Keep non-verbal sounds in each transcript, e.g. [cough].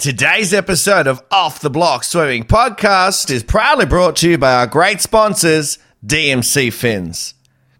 Today's episode of Off the Block Swimming Podcast is proudly brought to you by our great sponsors, DMC Fins.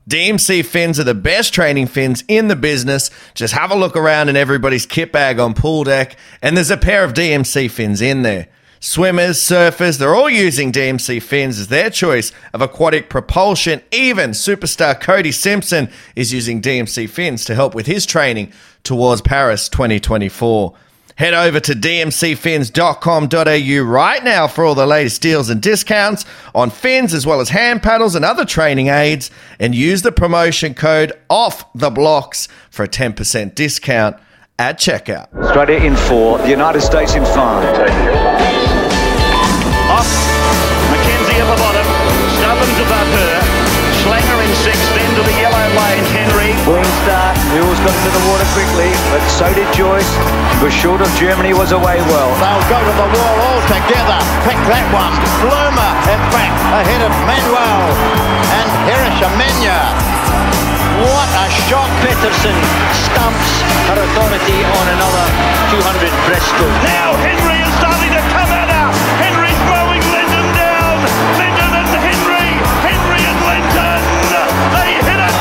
DMC fins are the best training fins in the business. Just have a look around in everybody's kit bag on pool deck, and there's a pair of DMC fins in there. Swimmers, surfers, they're all using DMC fins as their choice of aquatic propulsion. Even superstar Cody Simpson is using DMC fins to help with his training towards Paris 2024. Head over to dmcfins.com.au right now for all the latest deals and discounts on fins as well as hand paddles and other training aids and use the promotion code OFF the blocks for a 10% discount at checkout. Australia in four, the United States in five. Off. Mackenzie at the bottom. Stubbins above her. Slanger in six. Then to the yellow lane. Henry. Clean start. Mules got into the water quickly, but so did Joyce. Was short of Germany, was away well. They'll go to the wall all together. Pick that one. Bloomer, in fact, ahead of Manuel and Hirish Amenya. What a shot. Peterson stamps her authority on another 200 breaststroke. Now Henry is starting to come at her.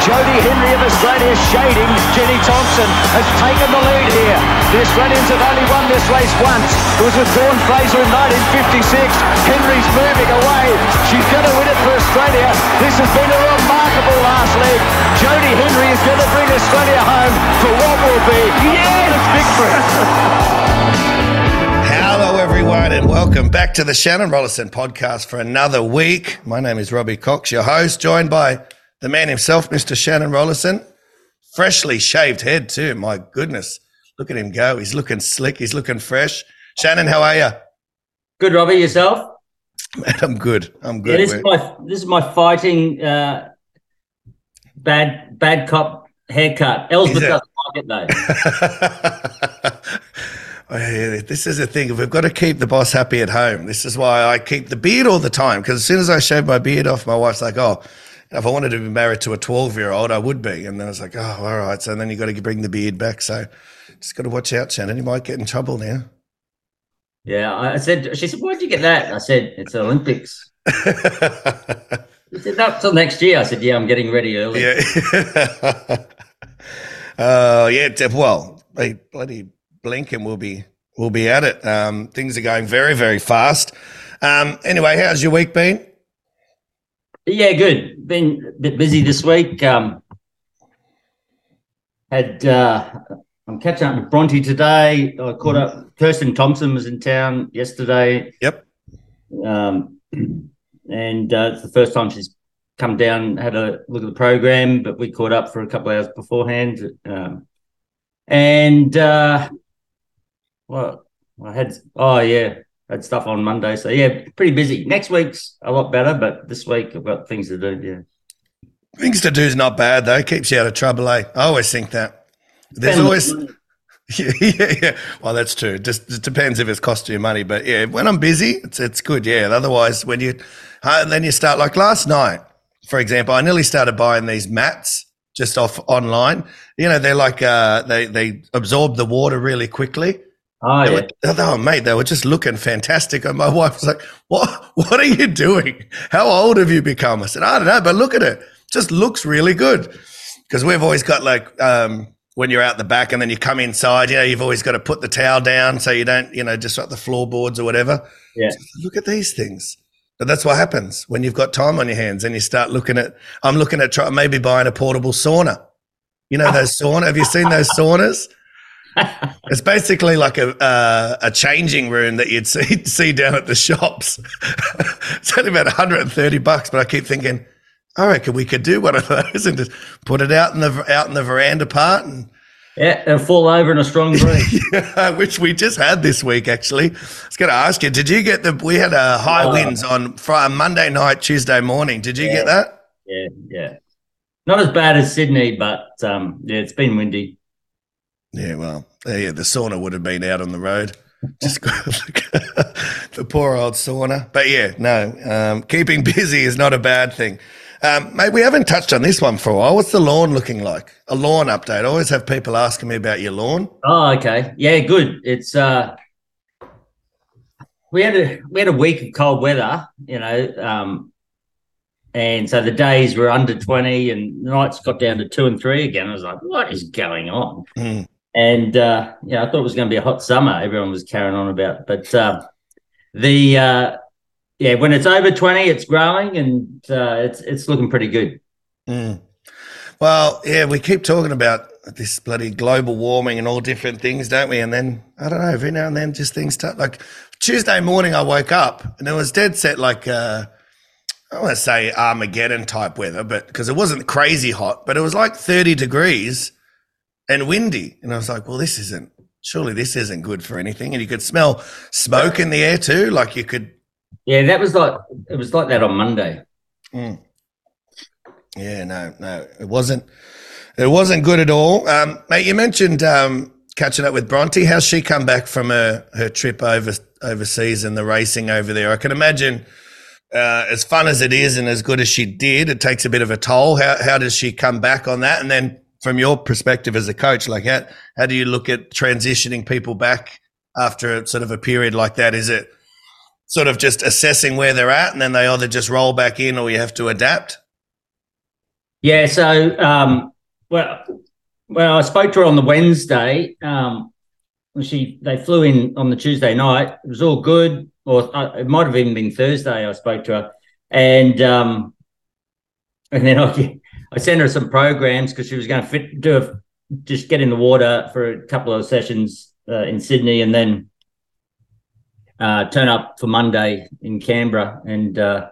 Jodie Henry of Australia shading. Jenny Thompson has taken the lead here. The Australians have only won this race once. It was with Dawn Fraser in 1956. Henry's moving away. She's going to win it for Australia. This has been a remarkable last leg. Jodie Henry is going to bring Australia home for what will be yes! victory. [laughs] Hello, everyone, and welcome back to the Shannon Rollason podcast for another week. My name is Robbie Cox, your host, joined by the man himself, Mr. Shannon Rollason. Freshly shaved head, too. My goodness. Look at him go. He's looking slick. He's looking fresh. Shannon, how are you? Good, Robbie. Yourself? Man, I'm good. I'm Yeah, good. this is my this is my fighting uh, bad bad cop haircut. Elsbeth doesn't like [laughs] it though. This is the thing. We've got to keep the boss happy at home. This is why I keep the beard all the time. Because as soon as I shave my beard off, my wife's like, "Oh, if I wanted to be married to a twelve-year-old, I would be." And then I was like, "Oh, all right." So then you got to bring the beard back. So just got to watch out, Shannon. You might get in trouble now. Yeah, I said. She said, "Where'd you get that?" I said, "It's the Olympics." [laughs] She said, "Not till next year." I said, "Yeah, I'm getting ready early." yeah. Oh [laughs] yeah. Well, bloody blink and we'll be we'll be at it. Um, things are going very very fast. Um, anyway, how's your week been? Yeah, good. Been a bit busy this week. Um, had uh, I'm catching up with Bronte today. I caught up. Kirsten Thompson was in town yesterday. Yep. Um, and uh, it's the first time she's come down, had a look at the program, but we caught up for a couple of hours beforehand. Um, and uh, well, I had oh yeah, had stuff on Monday, so yeah, pretty busy. Next week's a lot better, but this week I've got things to do. Yeah, Things to do is not bad though. Keeps you out of trouble. Eh? I always think that. There's always [laughs] yeah, yeah, yeah. Well, that's true. Just it depends if it's cost you money. But yeah, when I'm busy, it's it's good. Yeah. Otherwise, when you uh, then you start like last night, for example, I nearly started buying these mats just off online. You know, they're like uh, they they absorb the water really quickly. Oh They yeah. were, oh, mate, they were just looking fantastic. And my wife was like, "What? What are you doing? How old have you become?" I said, "I don't know, but look at it. Just looks really good." Because we've always got like um, when you're out the back and then you come inside, you know, you've always got to put the towel down so you don't, you know, disrupt the floorboards or whatever. Yeah. Look at these things. But that's what happens when you've got time on your hands and you start looking at. I'm looking at try, maybe buying a portable sauna. You know those sauna. Have you seen those saunas? It's basically like a uh, a changing room that you'd see [laughs] see down at the shops. [laughs] it's only about 130 bucks, but I keep thinking, I reckon we could do one of [laughs] those and just put it out in the out in the veranda part, and Yeah, they'll fall over in a strong breeze. which we just had this week. Actually, I was going to ask you, did you get the? We had a high Oh. winds on Friday, Monday night, Tuesday morning. Did you Yeah. get that? yeah, yeah. Not as bad as Sydney, but um, yeah, it's been windy. Yeah, well, yeah, the sauna would have been out on the road. Just [laughs] the poor old sauna. But yeah, no, um, keeping busy is not a bad thing. Um, mate, we haven't touched on this one for a while. What's the lawn looking like? A lawn update. I always have people asking me about your lawn. Oh, okay. Yeah, good. It's uh we had a we had a week of cold weather, you know, um, and so the days were under twenty, and the nights got down to two and three again. I was like, "What is going on?" Mm. And uh, yeah, I thought it was going to be a hot summer. Everyone was carrying on about, but uh, the uh, yeah, when it's over twenty, it's growing and uh, it's it's looking pretty good. Mm. Well, yeah, we keep talking about this bloody global warming and all different things, don't we? And then I don't know, every now and then just things start like Tuesday morning I woke up and it was dead set like uh I want to say Armageddon type weather, but because it wasn't crazy hot, but it was like 30 degrees and windy. And I was like, well, this isn't, surely this isn't good for anything. And you could smell smoke in the air too. Like you could. Yeah, that was like, it was like that on Monday. Mm. Yeah, no, no, it wasn't. It wasn't good at all. Um, mate, you mentioned um, catching up with Bronte. How's she come back from her, her trip over overseas and the racing over there? I can imagine uh, as fun as it is and as good as she did, it takes a bit of a toll. How how does she come back on that? And then from your perspective as a coach, like how how do you look at transitioning people back after sort of a period like that? Is it sort of just assessing where they're at and then they either just roll back in or you have to adapt? Yeah, so um, well, well, I spoke to her on the Wednesday. Um, she they flew in on the Tuesday night. It was all good, or uh, it might have even been Thursday. I spoke to her, and um, and then I I sent her some programs because she was going to fit do a, just get in the water for a couple of sessions uh, in Sydney, and then uh, turn up for Monday in Canberra. And uh,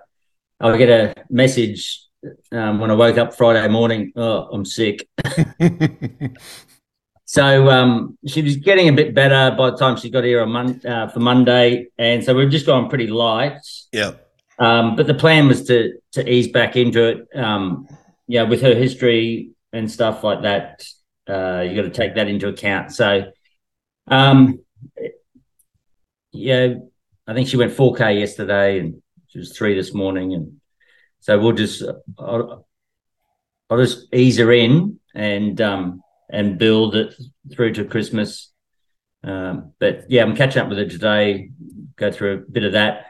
I get a message um, when I woke up Friday morning. Oh, I'm sick. [laughs] so um, she was getting a bit better by the time she got here on Mon- uh, for Monday, and so we've just gone pretty light. Yeah. Um, but the plan was to to ease back into it. Um, yeah, with her history and stuff like that, uh, you got to take that into account. So, um, yeah, I think she went 4K yesterday, and she was three this morning, and so we'll just I'll, I'll just ease her in and um, and build it through to Christmas. Um, but yeah, I'm catching up with her today. Go through a bit of that,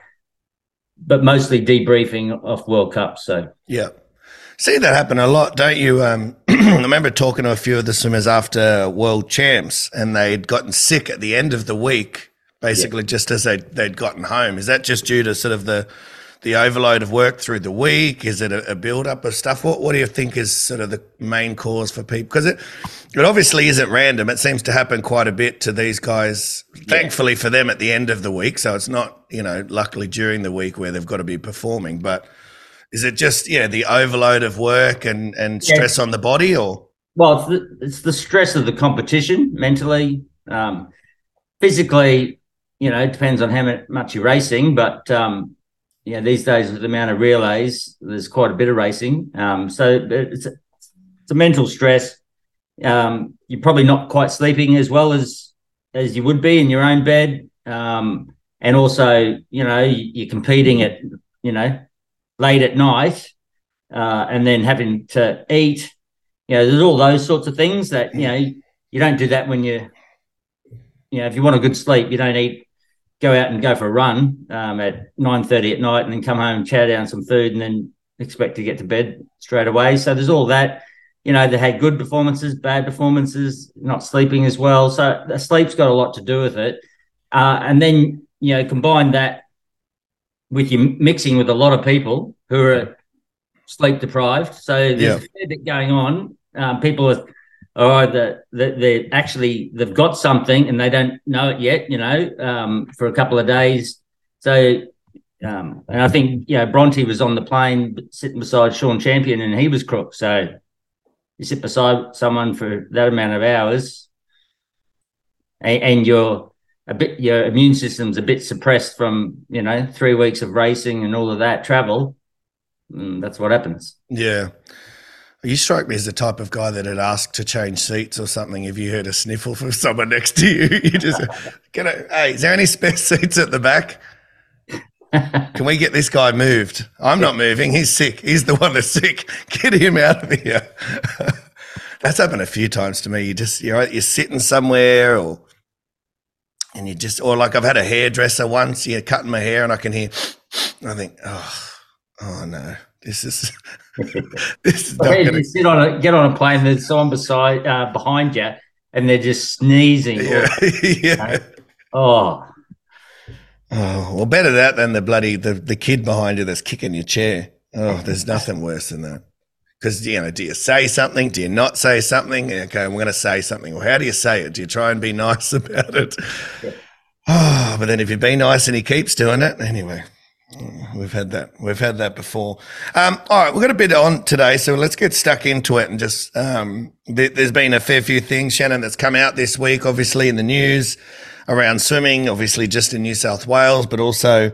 but mostly debriefing off World Cup. So yeah. See that happen a lot, don't you? Um, [clears throat] I remember talking to a few of the swimmers after World Champs, and they'd gotten sick at the end of the week, basically yeah. just as they they'd gotten home. Is that just due to sort of the the overload of work through the week? Is it a, a build up of stuff? What What do you think is sort of the main cause for people? Because it it obviously isn't random. It seems to happen quite a bit to these guys. Yeah. Thankfully for them, at the end of the week, so it's not you know luckily during the week where they've got to be performing. But is it just yeah the overload of work and and stress yeah. on the body or? Well, it's the, it's the stress of the competition mentally, um, physically. You know, it depends on how much you're racing, but um, yeah, these days with the amount of relays, there's quite a bit of racing. Um, so it's a, it's a mental stress. Um, you're probably not quite sleeping as well as as you would be in your own bed, um, and also you know you're competing at you know late at night, uh, and then having to eat. You know, there's all those sorts of things that you know you don't do that when you you know if you want a good sleep, you don't eat go out and go for a run um, at nine thirty at night, and then come home, chow down some food, and then expect to get to bed straight away. So there's all that. You know, they had good performances, bad performances, not sleeping as well. So the sleep's got a lot to do with it. Uh, and then you know, combine that with you mixing with a lot of people who are sleep deprived. So there's yeah. a fair bit going on. Um, people are or that they're actually they've got something and they don't know it yet, you know, um, for a couple of days. So, um, and I think you know Bronte was on the plane sitting beside Sean Champion and he was crook. So you sit beside someone for that amount of hours, and, and you're a bit your immune system's a bit suppressed from you know three weeks of racing and all of that travel. Mm, that's what happens. Yeah. You strike me as the type of guy that'd ask to change seats or something if you heard a sniffle from [laughs] someone next to you. [laughs] You just get a, hey, is there any spare [laughs] seats at the back? Can we get this guy moved? I'm not moving. He's sick. He's the one that's sick. Get him out of here. that's happened a few times to me. You just you're you're sitting somewhere or and you just, or like I've had a hairdresser once, you know, cutting my hair, and I can hear. I think, oh, oh no, this is [laughs] this is not gonna you sit on a get on a plane. There's someone beside uh, behind you, and they're just sneezing. yeah, [laughs] yeah. Oh, Oh, well, better that than the bloody the, the kid behind you that's kicking your chair. Oh, there's nothing worse than that. Because you know, do you say something? Do you not say something? Okay, I'm going to say something. Well, how do you say it? Do you try and be [laughs] nice about it? Oh, but then if you be nice and he keeps doing it, anyway, we've had that. We've had that before. Um, all right, we've got a bit on today, so let's get stuck into it and just. Um, th- there's been a fair few things, Shannon, that's come out this week, obviously in the news around swimming, obviously just in New South Wales, but also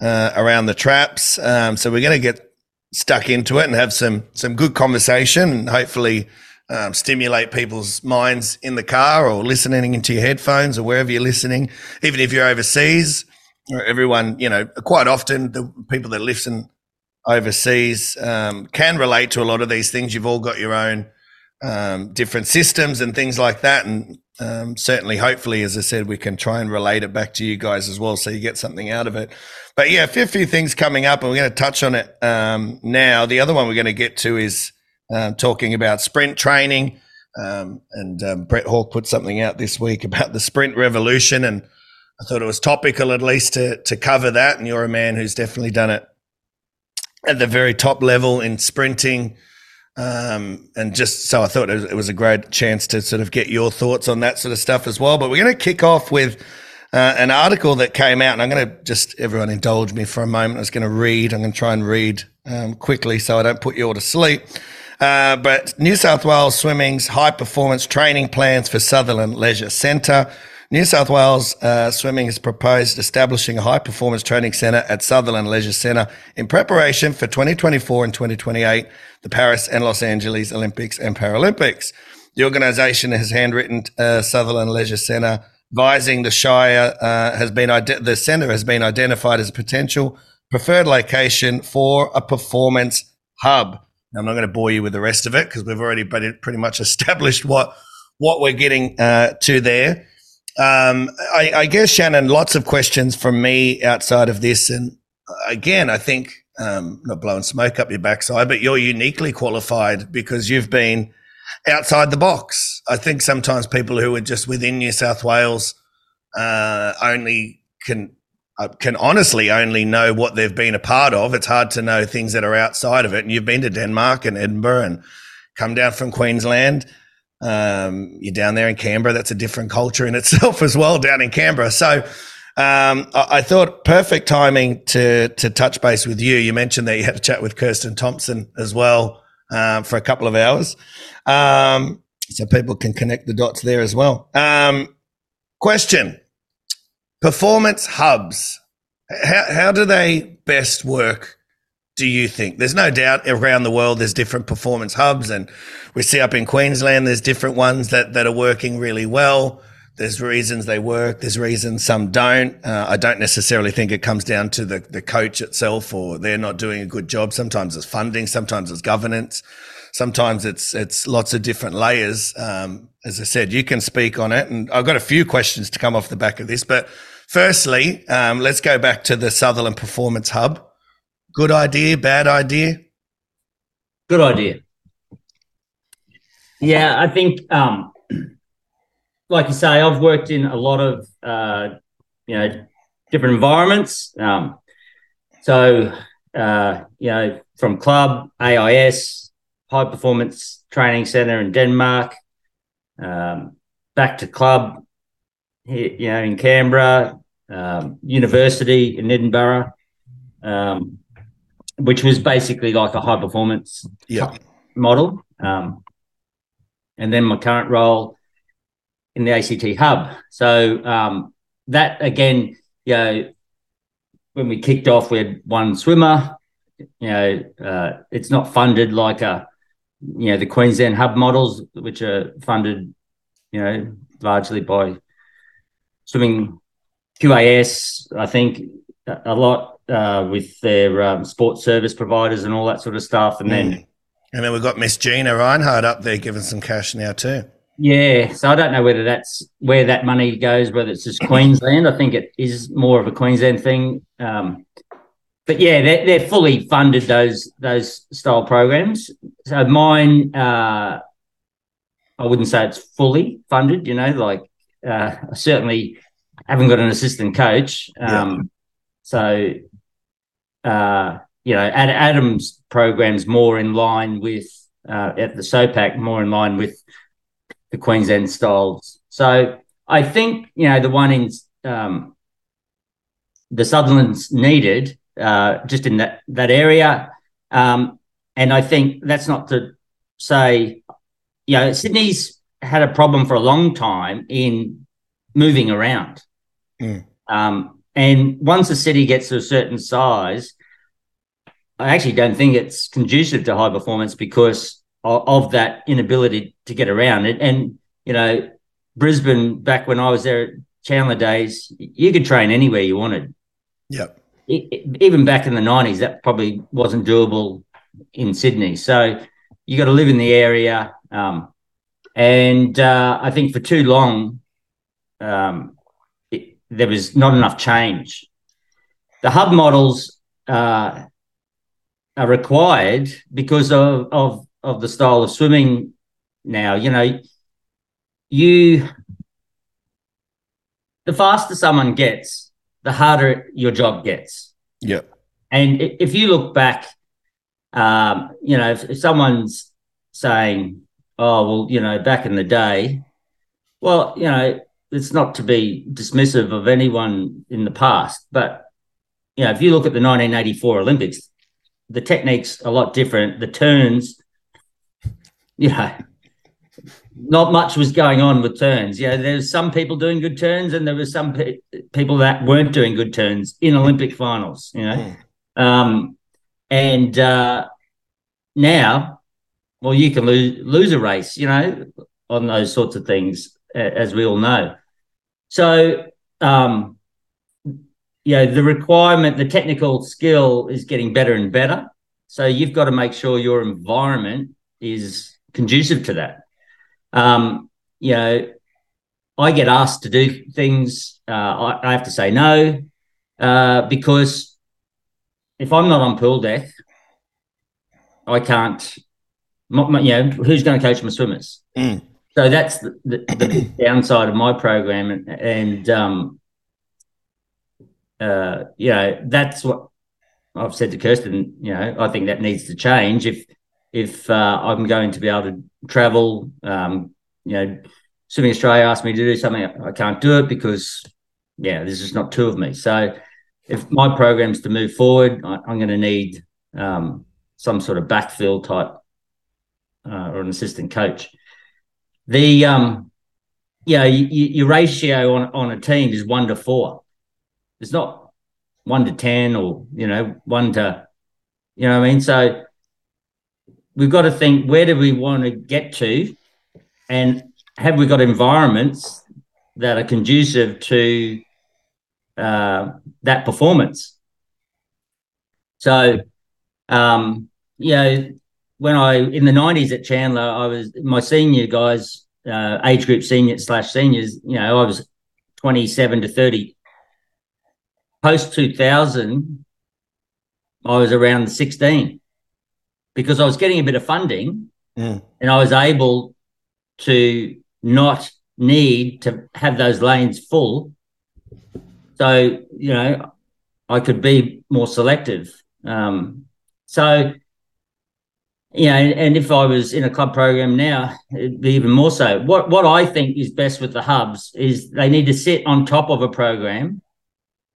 uh, around the traps. Um, so we're going to get stuck into it and have some some good conversation and hopefully um, stimulate people's minds in the car or listening into your headphones or wherever you're listening, even if you're overseas. Everyone, you know, quite often the people that listen overseas um, can relate to a lot of these things. You've all got your own um, different systems and things like that, and um, certainly, hopefully, as I said, we can try and relate it back to you guys as well, so you get something out of it. But yeah, a few, few things coming up, and we're going to touch on it um, now. The other one we're going to get to is um, talking about sprint training. Um, and um, Brett Hawke put something out this week about the sprint revolution, and I thought it was topical at least to to cover that. And you're a man who's definitely done it at the very top level in sprinting. Um, and just so I thought it was, a great chance to sort of get your thoughts on that sort of stuff as well. But we're going to kick off with uh, an article that came out, and I'm going to just everyone indulge me for a moment. I was going to read. I'm going to try and read um, quickly so I don't put you all to sleep. Uh, but New South Wales Swimming's high performance training plans for Sutherland Leisure Centre. New South Wales uh, Swimming has proposed establishing a high performance training centre at Sutherland Leisure Centre in preparation for 2024 and 2028, the Paris and Los Angeles Olympics and Paralympics. The organisation has handwritten uh, Sutherland Leisure Centre advising the Shire uh, has been ide- the centre has been identified as a potential preferred location for a performance hub. Now, I'm not going to bore you with the rest of it because we've already pretty much established what what we're getting uh, to there. Um, I, I guess Shannon, lots of questions from me outside of this, and again, I think um, not blowing smoke up your backside, but you're uniquely qualified because you've been outside the box. I think sometimes people who are just within New South Wales uh, only can uh, can honestly only know what they've been a part of. It's hard to know things that are outside of it. And you've been to Denmark and Edinburgh and come down from Queensland. Um, you're down there in Canberra. That's a different culture in itself as well down in Canberra. So um, I, I thought perfect timing to to touch base with you. You mentioned that you had a chat with Kirsten Thompson as well um, for a couple of hours, um, so people can connect the dots there as well. Um, question: Performance hubs. How how do they best work? Do you think? There's no doubt around the world there's different performance hubs, and we see up in Queensland there's different ones that that are working really well. There's reasons they work. There's reasons some don't. Uh, I don't necessarily think it comes down to the, the coach itself or they're not doing a good job. Sometimes it's funding. Sometimes it's governance. Sometimes it's it's lots of different layers. Um, as I said, you can speak on it, and I've got a few questions to come off the back of this. But firstly, um, let's go back to the Sutherland Performance Hub. Good idea, bad idea. good idea. Yeah, I think, um, like you say, I've worked in a lot of, uh, you know, different environments. Um, so, uh, you know, from club, AIS, high performance training center in Denmark, um, back to club, you know, in Canberra, um, university in Edinburgh, um, which was basically like a high performance Yeah. model. Um, and then my current role in the ACT hub. So um, that again, you know, when we kicked off, we had one swimmer. You know, uh, it's not funded like a, you know, the Queensland hub models, which are funded, you know, largely by swimming QAS. I think a a lot uh, with their um, sports service providers and all that sort of stuff. And then And then we've got Miss Gina Rinehart up there giving some cash now too. Yeah, so I don't know whether that's where that money goes, whether it's just Queensland. I think it is more of a Queensland thing. Um, but yeah, they're, they're fully funded those those style programs. So mine, uh, I wouldn't say it's fully funded. You know, like uh, I certainly haven't got an assistant coach. Um, yeah. So, uh, you know, Ad- Adam's program's more in line with uh, at the SOPAC, more in line with the Queensland styles. So I think you know the one in um, the Sutherland's needed uh, just in that that area, um, and I think that's not to say, you know, Sydney's had a problem for a long time in moving around, mm. um, and once a city gets to a certain size. I actually don't think it's conducive to high performance because of, of that inability to get around it. And, you know, Brisbane, back when I was there at Chandler days, you could train anywhere you wanted. Yep. even back in the 90s, that probably wasn't doable in Sydney. So you got to live in the area. Um, and uh, I think for too long, um, it, there was not enough change. The hub models uh, are required because of, of of the style of swimming now. You know, you the faster someone gets, the harder your job gets. Yeah. And if you look back, um, you know, if, if someone's saying, "Oh, well, you know, back in the day," well, you know, it's not to be dismissive of anyone in the past, but you know, if you look at the 1984 Olympics, the technique's a lot different. The turns [laughs] you know, not much was going on with turns. Yeah, there's some people doing good turns, and there were some pe- people that weren't doing good turns in Olympic finals. You know, mm. um, and uh, now, well, you can lose lose a race. You know, on those sorts of things, as we all know. So, um, you know, the requirement, the technical skill is getting better and better. So you've got to make sure your environment is conducive to that. Um, you know, I get asked to do things. Uh, I, I, have to say no uh, because if I'm not on pool deck, I can't. You know, who's going to coach my swimmers? Mm. So that's the, the, the downside of my program, and, and um, uh, you know, that's what I've said to Kirsten. You know, I think that needs to change. If if uh, I'm going to be able to travel. Um, you know, Swimming Australia asked me to do something, I can't do it because, yeah, there's just not two of me. So if my program's to move forward, I, am going to need um, some sort of backfill type uh, or an assistant coach. The um, you know, your ratio on on a team is one to four. It's not one to ten or you know one to, you know what I mean. So we've got to think where do we want to get to and have we got environments that are conducive to uh, that performance so um, you know when i in the 90s at chandler i was my senior guys uh, age group senior slash seniors you know i was 27 to 30 post 2000 i was around 16 because I was getting a bit of funding mm. and I was able to not need to have those lanes full. So, you know, I could be more selective. Um, so, you know, and if I was in a club program now, it'd be even more so. What what I think is best with the hubs is they need to sit on top of a program.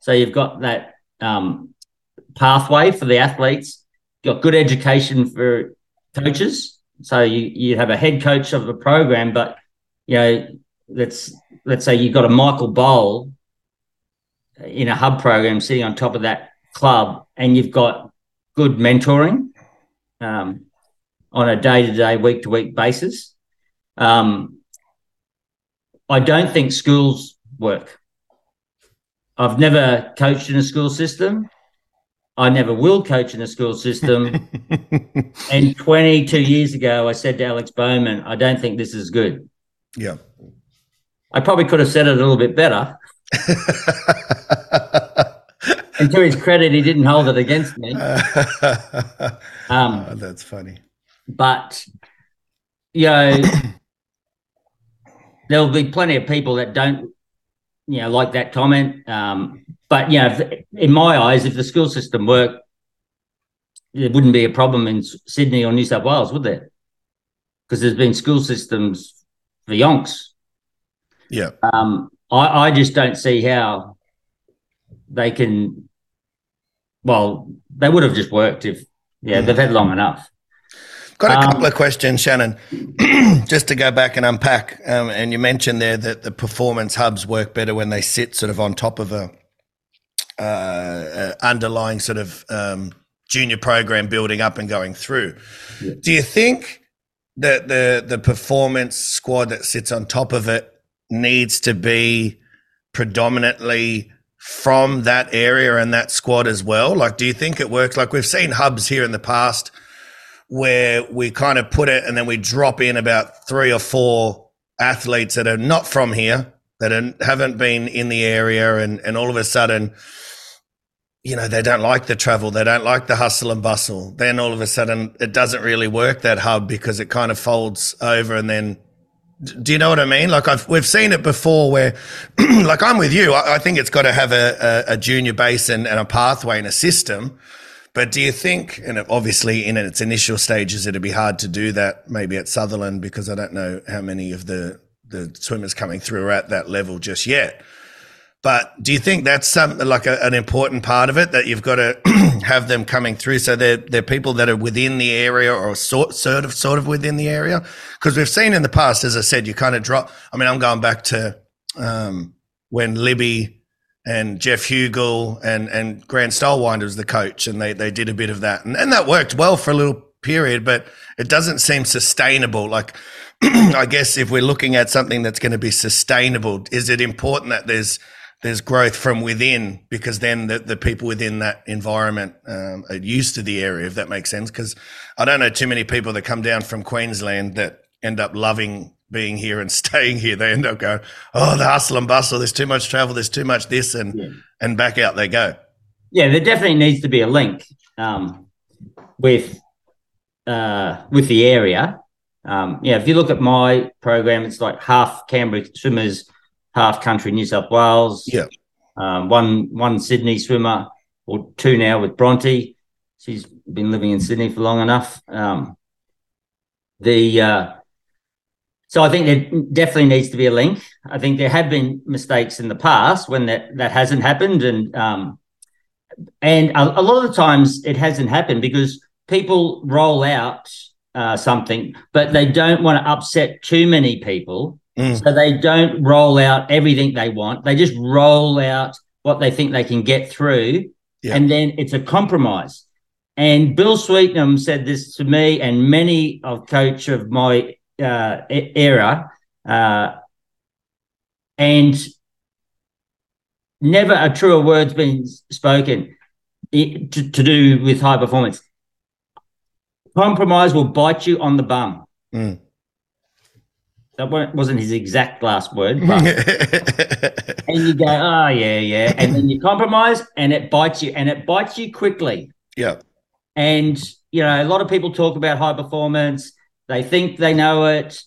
So you've got that um, pathway for the athletes got good education for coaches. So you you have a head coach of a program, but you know, let's let's say you've got a Michael Bohl in a hub program sitting on top of that club, and you've got good mentoring um, on a day to day, week to week basis. Um, I don't think schools work. I've never coached in a school system. I never will coach in a school system. [laughs] and 22 years ago, I said to Alex Baumann, I don't think this is good. Yeah. I probably could have said it a little bit better. [laughs] and to his credit, he didn't hold it against me. [laughs] Um, Oh, that's funny. But you know, [coughs] there'll be plenty of people that don't, you know, like that comment. Um, but you know, if, in my eyes, if the school system worked, there wouldn't be a problem in Sydney or New South Wales, would there? Because there's been school systems for yonks. Yeah. Um, I, I just don't see how they can. Well, they would have just worked if, yeah, they've had long enough. Got a Um, couple of questions, Shannon, [clears throat] just to go back and unpack. Um, and you mentioned there that the performance hubs work better when they sit sort of on top of a uh, underlying sort of um, junior program building up and going through. Do you think that the the performance squad that sits on top of it needs to be predominantly from that area and that squad as well? Like, do you think it works? Like we've seen hubs here in the past where we kind of put it and then we drop in about three or four athletes that are not from here that are, haven't been in the area and, and all of a sudden you know they don't like the travel they don't like the hustle and bustle then all of a sudden it doesn't really work that hub because it kind of folds over and then do you know what I mean? Like I've we've seen it before where, [clears throat] like I'm with you. I, I think it's got to have a, a, a junior base and, and a pathway and a system. But do you think, and obviously in its initial stages, it'd be hard to do that maybe at Sutherland because I don't know how many of the the swimmers coming through are at that level just yet. But do you think that's some like a, an important part of it that you've got to [clears throat] have them coming through so they're they're people that are within the area or sort sort of sort of within the area? Because we've seen in the past, as I said, you kind of drop. I mean, I'm going back to um, when Libby and Geoff Huegill and and Grant Stoelwinder was the coach, and they they did a bit of that, and, and that worked well for a little period, but it doesn't seem sustainable. Like, [clears throat] I guess if we're looking at something that's going to be sustainable, is it important that there's there's growth from within because then the, the people within that environment um, are used to the area, if that makes sense. Because I don't know too many people that come down from Queensland that end up loving being here and [laughs] staying here. They end up going, oh, the hustle and bustle. There's too much travel. There's too much this, and Yeah. and back out they go. Yeah, there definitely needs to be a link um, with uh, with the area. Um, yeah, if you look at my program, it's like half Canberra swimmers, half country New South Wales. Yeah. Um, one one Sydney swimmer or two now with Bronte. She's been living in Sydney for long enough. Um, the uh, so I think there definitely needs to be a link. I think there have been mistakes in the past when that that hasn't happened, and um, and a, a lot of the times it hasn't happened because people roll out uh, something, but they don't want to upset too many people. Mm. So they don't roll out everything they want. They just roll out what they think they can get through. Yeah. And then it's a compromise. And Bill Sweetenham said this to me and many of coach of my uh, era. Uh, and never a truer word's been spoken to, to do with high performance. Compromise will bite you on the bum. Mm. That wasn't his exact last word, but [laughs] and you go, oh yeah, yeah, and then you compromise, and it bites you, and it bites you quickly. yeah, And you know, a lot of people talk about high performance; they think they know it.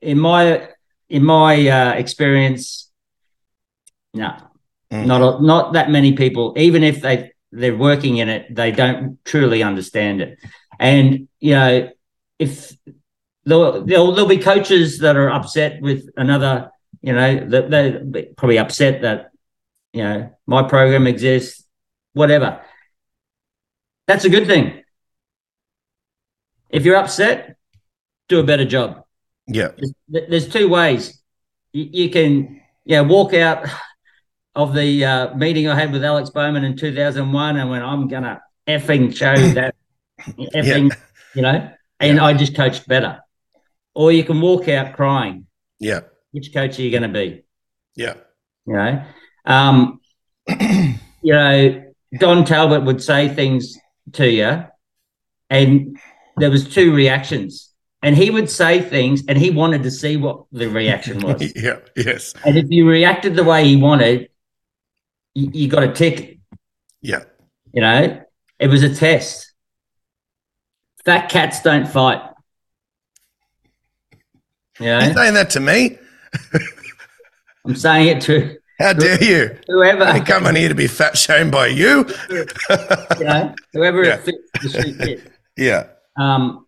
In my in my uh, experience, no, Mm. not a, not that many people. Even if they they're working in it, they don't truly understand it. And you know, if there'll, there'll, there'll be coaches that are upset with another, you know, that they're probably upset that, you know, my program exists, whatever. That's a good thing. If you're upset, do a better job. yeah, There's, there's two ways. You, you can, yeah, walk out of the uh, meeting I had with Alex Baumann in 2001 and when I'm going to effing show that, [laughs] effing, you know, and I just coached better. Or you can walk out crying. yeah, Which coach are you going to be? yeah, You know, um, [clears throat] you know, Don Talbot would say things to you, and there was two reactions, and he would say things, and he wanted to see what the reaction [laughs] was. yeah, yes, and if you reacted the way he wanted, you, you got a tick. yeah, You know, it was a test. Fat cats don't fight. yeah You're know, saying that to me. [laughs] I'm saying it to How dare you? whoever. I come on here to be fat shamed by you. [laughs] you know, whoever Yeah. it fits the suit fit. Yeah, Um,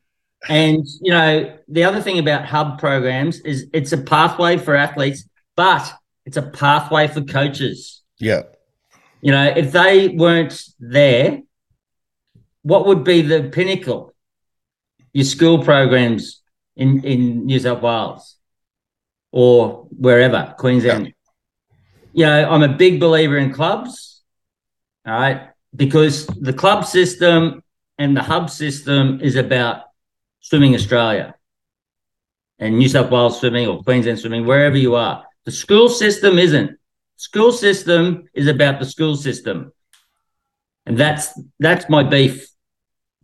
and you know, the other thing about hub programs is it's a pathway for athletes, but it's a pathway for coaches. yeah, You know, if they weren't there, what would be the pinnacle? Your school programs in, in New South Wales or wherever, Queensland. You know, I'm a big believer in clubs, all right, because the club system and the hub system is about swimming Australia and New South Wales swimming or Queensland swimming, wherever you are. The school system isn't. School system is about the school system. And that's that's my beef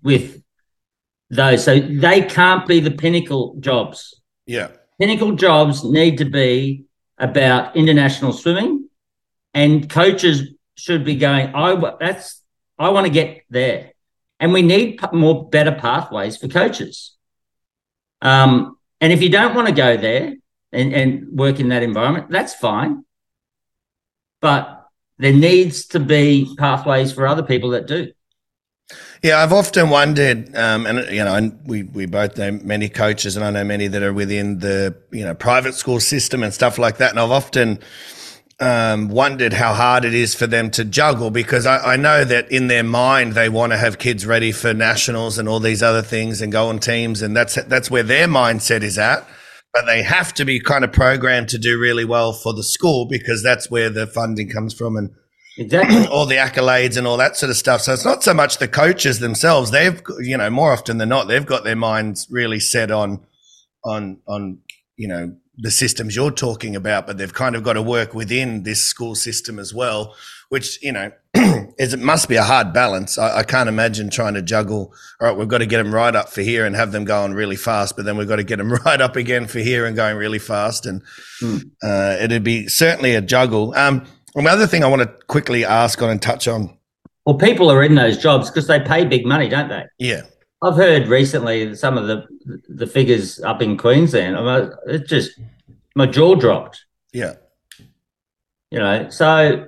with those. So they can't be the pinnacle jobs. yeah, Pinnacle jobs need to be about international swimming, and coaches should be going. I that's I want to get there, and we need more better pathways for coaches. Um, and if you don't want to go there and, and work in that environment, that's fine. But there needs to be pathways for other people that do. yeah. I've often wondered, um, and you know, and we we both know many coaches, and I know many that are within the you know private school system and stuff like that. And I've often um, wondered how hard it is for them to juggle because I, I know that in their mind they want to have kids ready for nationals and all these other things and go on teams, and that's that's where their mindset is at. But they have to be kind of programmed to do really well for the school because that's where the funding comes from and Exactly. [clears throat] all the accolades and all that sort of stuff. So it's not so much the coaches themselves. They've, you know, more often than not, they've got their minds really set on, on, on, you know, the systems you're talking about, but they've kind of got to work within this school system as well, which, you know, [clears throat] is it must be a hard balance. I, I can't imagine trying to juggle. All right, we've got to get them right up for here and have them going really fast, but then we've got to get them [laughs] right up again for here and going really fast. And uh, it'd be certainly a juggle. Um, another thing I want to quickly ask on and touch on. Well, people are in those jobs because they pay big money, don't they? Yeah, I've heard recently some of the the figures up in Queensland. I mean, it just my jaw dropped. yeah, You know, so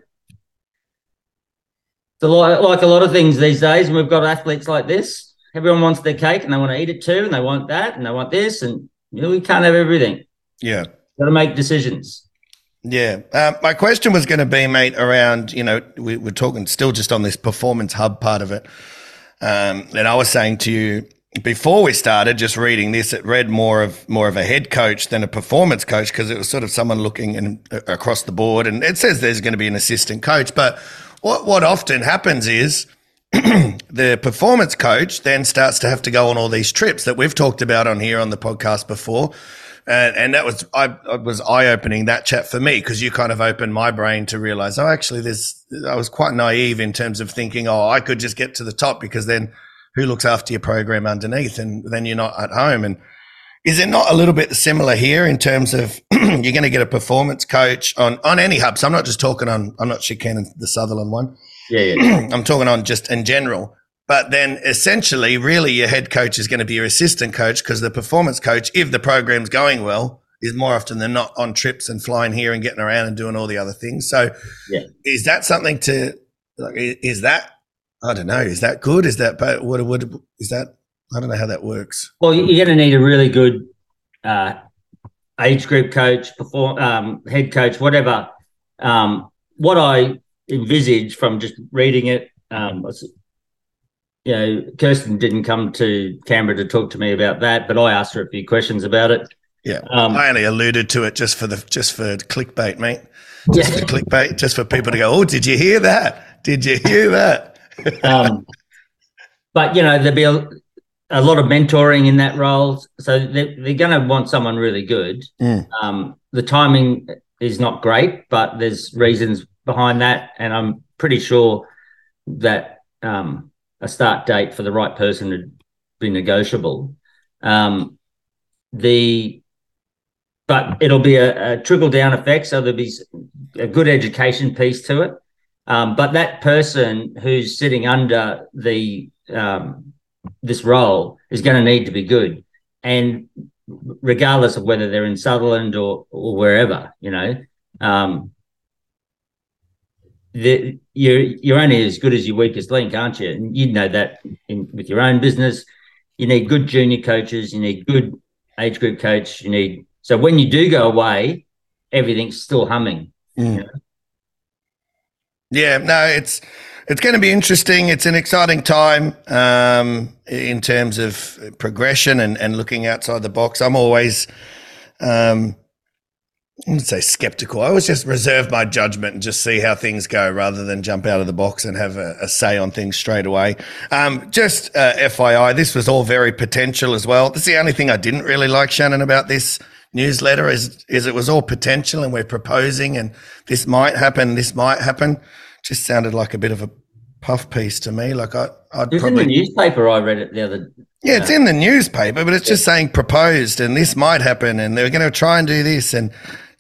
the like, like a lot of things these days, and we've got athletes like this. Everyone wants their cake and they want to eat it too, and they want that and they want this, and you know, we can't have everything. yeah. Got to make decisions. Yeah. Um, my question was going to be, mate, around, you know, we, we're talking still just on this performance hub part of it. Um, and I was saying to you before we started just reading this, it read more of more of a head coach than a performance coach because it was sort of someone looking in, across the board. And it says there's going to be an assistant coach. But what, what often happens is [clears throat] the performance coach then starts to have to go on all these trips that we've talked about on here on the podcast before. And, and that was I, was eye opening that chat for me because you kind of opened my brain to realize oh actually there's I was quite naive in terms of thinking oh I could just get to the top because then who looks after your program underneath and then you're not at home and is it not a little bit similar here in terms of [clears throat] you're going to get a performance coach on on any hub so I'm not just talking on I'm not chicaning the Sutherland one Yeah, yeah. [clears throat] I'm talking on just in general. But then essentially, really, your head coach is going to be your assistant coach because the performance coach, if the program's going well, is more often than not on trips and flying here and getting around and doing all the other things. So, Yeah. is that something to, like, is that, I don't know, is that good? Is that, but what, would is that, I don't know how that works. Well, you're going to need a really good uh, age group coach, perform um, head coach, whatever. Um, what I envisage from just reading it, um, you know, Kirsten didn't come to Canberra to talk to me about that, but I asked her a few questions about it. Yeah. Um, I only alluded to it just for the, just for clickbait, mate. Yeah. Just for clickbait, just for people to go, oh, did you hear that? Did you hear that? [laughs] um, but you know there'll be a, a lot of mentoring in that role, so they're, they're going to want someone really good. Mm. Um, the timing is not great, but there's reasons behind that, and I'm pretty sure that um, a start date for the right person would be negotiable. Um, the but it'll be a, a trickle down effect. So there'll be a good education piece to it. Um, but that person who's sitting under the um, this role is going to need to be good, and regardless of whether they're in Sutherland or or wherever, you know, um, the, you're you're only as good as your weakest link, aren't you? And you know that in, with your own business, you need good junior coaches, you need good age group coach, you need so when you do go away, everything's still humming. Mm. You know? Yeah, no, it's it's going to be interesting. It's an exciting time um, in terms of progression and, and looking outside the box. I'm always, um, I wouldn't say skeptical. I always just reserve my judgment and just see how things go rather than jump out of the box and have a, a say on things straight away. Um, just uh, FYI, this was all very potential as well. This is the only thing I didn't really like, Shannon, about this newsletter is is it was all potential and we're proposing and this might happen, this might happen. Just sounded like a bit of a puff piece to me. Like I, I'd it's probably in the newspaper. I read it the other. Yeah, it's in the newspaper, but it's just saying proposed and this might happen and they're going to try and do this and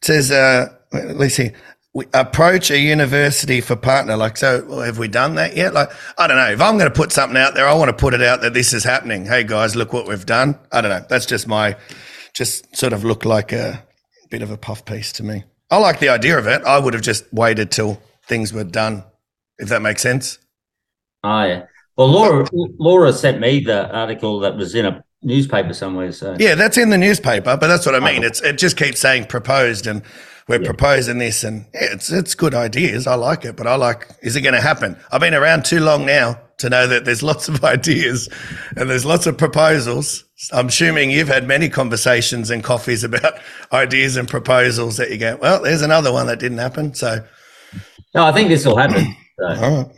says uh, let's see. We approach a university for partner. Like, so well, have we done that yet? Like, I don't know. If I'm going to put something out there, I want to put it out that this is happening. Hey guys, look what we've done. I don't know. That's just my just sort of looked like a bit of a puff piece to me. I like the idea of it. I would have just waited till things were done, if that makes sense. Oh yeah. Well, Laura Laura sent me the article that was in a newspaper somewhere. So yeah, that's in the newspaper, but that's what I mean. Oh. It's it just keeps saying proposed, and we're yeah. proposing this, and yeah, it's it's good ideas. I like it, but I like is it going to happen? I've been around too long now to know that there's [laughs] lots of ideas and there's lots of proposals. I'm assuming you've had many conversations and coffees about [laughs] ideas and proposals that you go, well, there's another one that didn't happen. So, no, I think this will happen. So. All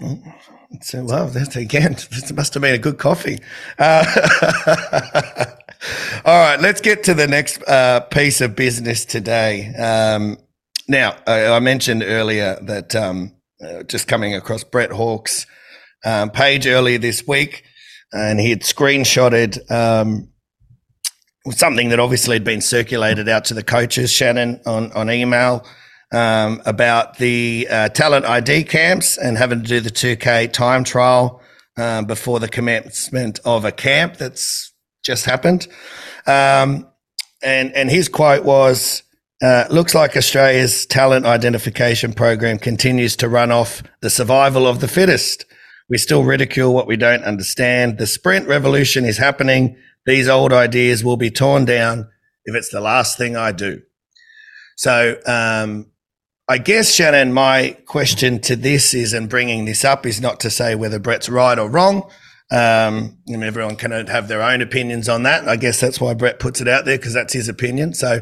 right. So, well, that's [laughs] again, this must have been a good coffee. Uh, [laughs] all right, let's get to the next uh, piece of business today. Um, now, I, I, mentioned earlier that um, uh, just coming across Brett Hawke's um, page earlier this week, and he had screenshotted um, something that obviously had been circulated out to the coaches, Shannon, on, on email um, about the uh, talent ID camps and having to do the 2K time trial um, before the commencement of a camp that's just happened. Um, and, and his quote was, uh, looks like Australia's talent identification program continues to run off the survival of the fittest. We still ridicule what we don't understand. The sprint revolution is happening. These old ideas will be torn down if it's the last thing I do. So, um, I guess, Shannon, my question to this is, and bringing this up is not to say whether Brett's right or wrong. Um, everyone can have their own opinions on that. I guess that's why Brett puts it out there because that's his opinion. So,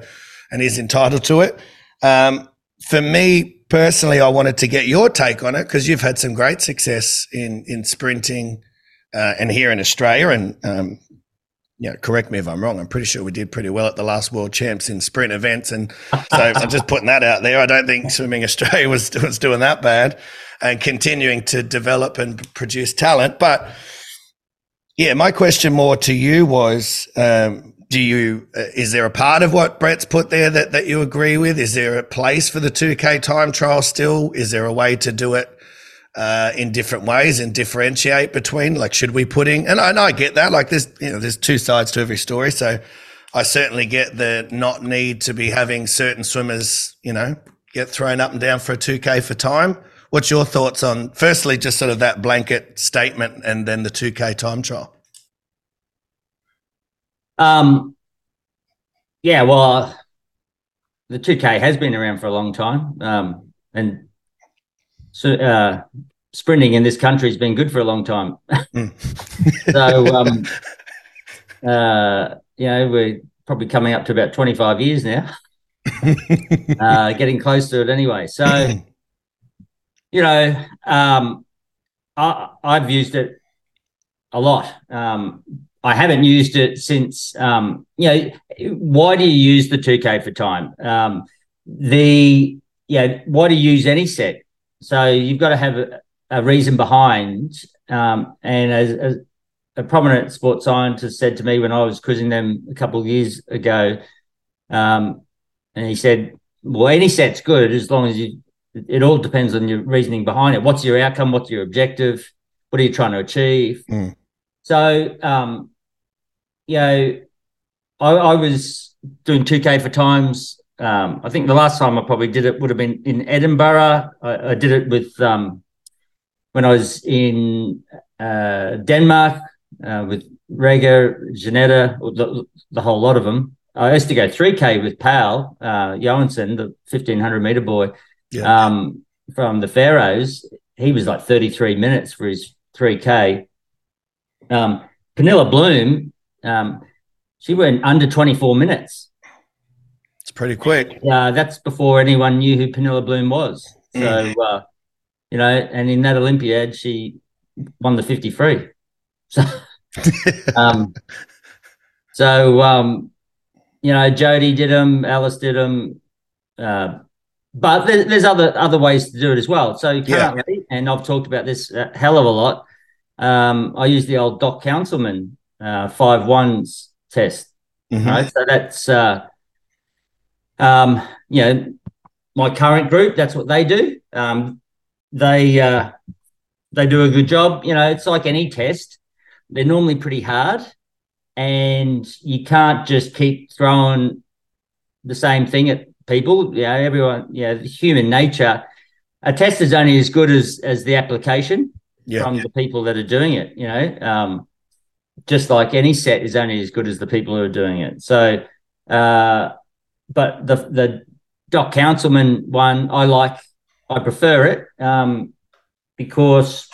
and he's entitled to it. Um, for me personally, I wanted to get your take on it because you've had some great success in in sprinting uh, and here in Australia. And um, you know, correct me if I'm wrong. I'm pretty sure we did pretty well at the last World Champs in sprint events, and so [laughs] I'm just putting that out there. I don't think Swimming Australia [laughs] was was doing that bad, and continuing to develop and produce talent. But yeah, my question more to you was. Um, do you uh, is there a part of what Brett's put there that, that you agree with? Is there a place for the 2K time trial still? Is there a way to do it uh, in different ways and differentiate between like should we put in and I, and I get that like there's you know there's two sides to every story. So I certainly get the not need to be having certain swimmers you know get thrown up and down for a 2k for time. What's your thoughts on firstly just sort of that blanket statement and then the 2k time trial? Um yeah well the 2k has been around for a long time. Um and so uh, sprinting in this country has been good for a long time. Hmm. [laughs] so, um, [laughs] uh, you know, we're probably coming up to about 25 years now, [laughs] uh, getting close to it anyway. So, [clears throat] you know, um, I, have used it a lot. Um, I haven't used it since, um, you know, why do you use the 2K for time? Um, the, yeah, why do you use any set? So you've got to have a, a reason behind. Um, and as, as, a prominent sports scientist said to me when I was quizzing them a couple of years ago, um, and he said, "Well, any set's good as long as you. It all depends on your reasoning behind it. What's your outcome? What's your objective? What are you trying to achieve?" Mm. So, um, you know, I, I was doing 2K for times. Um, I think the last time I probably did it would have been in Edinburgh. I, I did it with um, when I was in uh, Denmark uh, with Rega, Jeanette, the, the, whole lot of them. I used to go 3K with Pal uh, Joensen, the 1500 meter boy Yeah. um, from the Faroes. He was like 33 minutes for his 3K. Um, Pernille Blume, um, she went under 24 minutes. It's pretty quick. Uh, that's before anyone knew who Pernille Blume was. So, uh, you know, and in that Olympiad, she won the 50 free. [laughs] So, um, so, um, you know, Jodie did them, Alice did them. Uh, but there, there's other other ways to do it as well. So Yeah. and I've talked about this a hell of a lot. Um, I use the old Doc Counsilman uh, five ones test Mhm. right? So that's uh, um, you know, my current group. That's what they do. Um, they uh, they do a good job. You know, it's like any test. They're normally pretty hard, and you can't just keep throwing the same thing at people. You know, everyone. You know, human nature. A test is only as good as as the application Yeah. from the people that are doing it. You know, um, just like any set is only as good as the people who are doing it. So, uh, but the the Doc Counsilman one, I like, I prefer it um, because